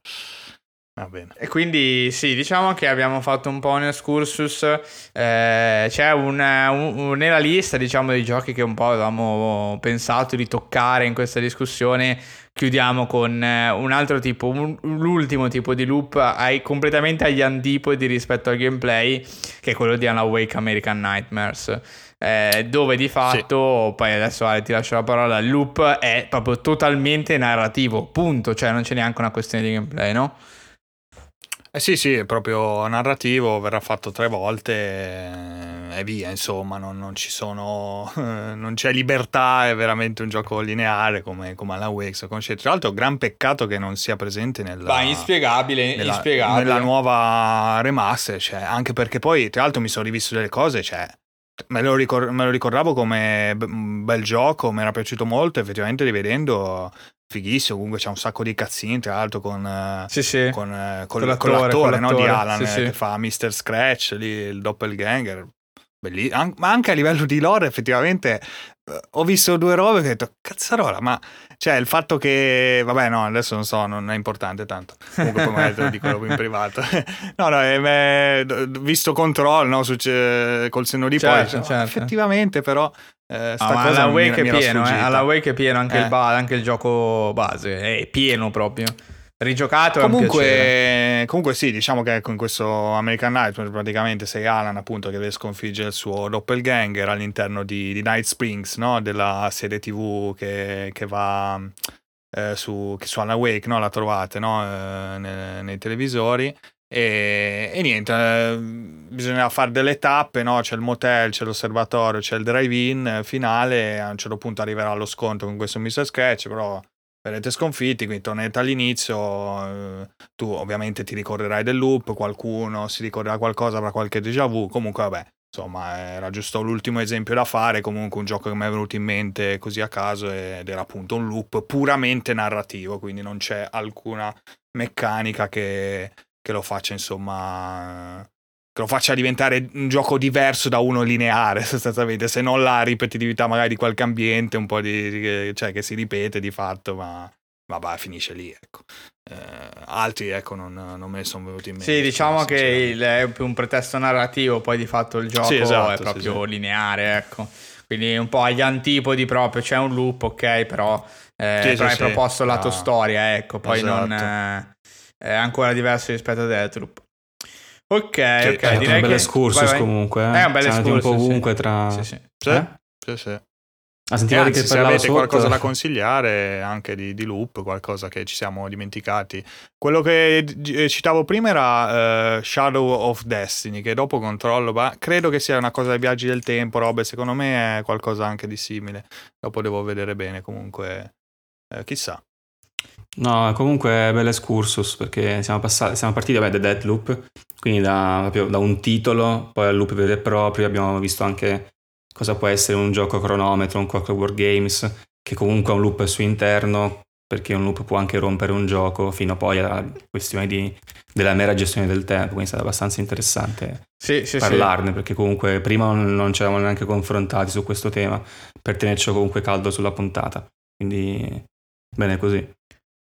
va bene E quindi sì, diciamo che abbiamo fatto un po' un excursus. eh, c'è un, un- un- nella lista, diciamo, dei giochi che un po' avevamo pensato di toccare in questa discussione. Chiudiamo con eh, un altro tipo, un- l'ultimo tipo di loop ai, completamente agli antipodi rispetto al gameplay, che è quello di Alan Wake American Nightmares. eh, dove di fatto, poi adesso Ale ti lascio la parola, il loop è proprio totalmente narrativo, punto, cioè non c'è neanche una questione di gameplay, no? Eh sì, sì, è proprio narrativo, verrà fatto tre volte e via, insomma, non, non ci sono, non c'è libertà, è veramente un gioco lineare come, come Alan Wake, se conoscete. Tra l'altro, gran peccato che non sia presente nella, Va, inspiegabile, nella, inspiegabile. nella nuova remaster, cioè, anche perché poi, tra l'altro, mi sono rivisto delle cose, cioè, me lo, ricor- me lo ricordavo come un bel gioco, mi era piaciuto molto, effettivamente rivedendo, fighissimo, comunque c'è un sacco di cazzini, tra l'altro con... eh, Sì, sì. con, eh, Con col- l'attore, con l'attore, con no, di Alan eh, sì. che fa Mr. Scratch lì, il doppelganger Belli- an- ma anche a livello di lore effettivamente eh, ho visto due robe che ho detto cazzarola ma cioè il fatto che vabbè no adesso non so non è importante tanto comunque poi magari te lo dico in privato no no eh, beh, visto control no, succe- col senno di poi Certo, dicevo, certo. effettivamente però eh, sta Ah, mi- Wake è pieno, eh. Alan Wake è pieno anche, Eh. il ba- anche il gioco base, è pieno proprio. Rigiocato comunque, comunque sì, diciamo che ecco in questo American Nightmare praticamente sei Alan appunto che deve sconfiggere il suo doppelganger all'interno di, di Night Springs, no? della serie tv che, che va eh, su, che su Alan Wake, no? la trovate no? eh, nei, nei televisori e, e, niente, eh, bisogna fare delle tappe, no? c'è il motel, c'è l'osservatorio, c'è il drive-in finale, a un certo punto arriverà lo scontro con questo Mr. Sketch, però verrete sconfitti, quindi tornate all'inizio, eh, tu ovviamente ti ricorderai del loop, qualcuno si ricorderà qualcosa, avrà qualche déjà vu, comunque vabbè, insomma era giusto l'ultimo esempio da fare, comunque un gioco che mi è venuto in mente così a caso ed era appunto un loop puramente narrativo, quindi non c'è alcuna meccanica che che lo faccia insomma che lo faccia diventare un gioco diverso da uno lineare sostanzialmente. Se non la ripetitività magari di qualche ambiente un po' di cioè che si ripete di fatto ma vabbè finisce lì ecco. Eh, altri ecco non, non, me ne sono venuti in mente sì diciamo che il, è più un pretesto narrativo poi di fatto il gioco sì, esatto, è proprio sì, lineare ecco. Quindi un po' agli antipodi proprio c'è un loop ok però, eh, sì, però è proposto lato ah, storia ecco. Poi esatto. non eh, è ancora diverso rispetto a Deathloop. Ok, che, ok, è direi un bel excursus comunque. Eh? È un bel excursus. un po' ovunque sì. tra... Sì, sì. Sì, eh? sì, sì. Ah, sentivo anzi, che se avete sotto... qualcosa da consigliare anche di, di, loop, qualcosa che ci siamo dimenticati. Quello che eh, citavo prima era uh, Shadow of Destiny, che dopo controllo, ma credo che sia una cosa dei viaggi del tempo, robe, secondo me è qualcosa anche di simile. Dopo devo vedere bene, comunque, eh, chissà. No, comunque è bel excursus perché siamo, passati, siamo partiti vabbè, da Deadloop, quindi da, da, un titolo, poi al loop vero e proprio, abbiamo visto anche cosa può essere un gioco a cronometro, un Clockwork Games, che comunque ha un loop al suo interno, perché un loop può anche rompere un gioco, fino poi alla questione di, della mera gestione del tempo, quindi è stato abbastanza interessante sì, sì, parlarne, sì. perché comunque prima non ci eravamo neanche confrontati su questo tema, per tenerci comunque caldo sulla puntata, quindi bene così.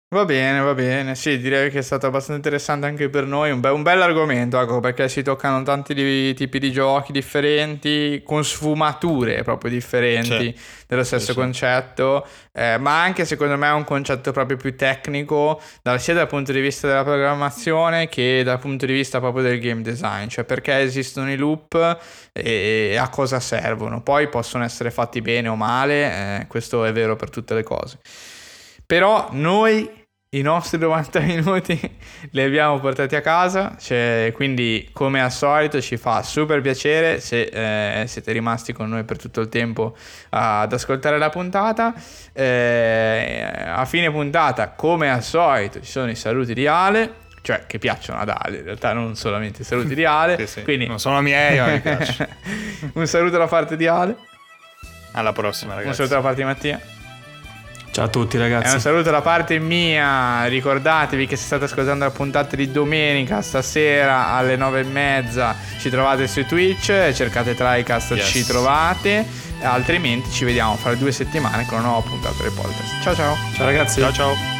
Va bene, va bene. Sì, direi che è stato abbastanza interessante anche per noi. Un, be- un bel argomento, ecco, perché si toccano tanti di- tipi di giochi differenti, con sfumature proprio differenti sì. dello stesso sì, concetto. Eh, ma anche secondo me è un concetto proprio più tecnico, sia dal punto di vista della programmazione che dal punto di vista proprio del game design. Cioè, perché esistono i loop e, e a cosa servono. Poi possono essere fatti bene o male, eh, questo è vero per tutte le cose. Però noi i nostri 90 minuti li abbiamo portati a casa, cioè, quindi come al solito ci fa super piacere se eh, siete rimasti con noi per tutto il tempo ad ascoltare la puntata. Eh, a fine puntata, come al solito, ci sono i saluti di Ale, cioè che piacciono ad Ale, in realtà non solamente i saluti di Ale. sì, sì. Quindi... Non sono miei, ma mi piace. Un saluto da parte di Ale. Alla prossima, ragazzi. Un saluto da parte di Mattia. Ciao a tutti ragazzi. E un saluto da parte mia. Ricordatevi che se state ascoltando la puntata di domenica, stasera alle nove e mezza, ci trovate su Twitch, cercate TriCast, yes. ci trovate. Altrimenti ci vediamo fra due settimane con una nuova puntata del podcast. Ciao ciao. Ciao ragazzi. Ciao ciao.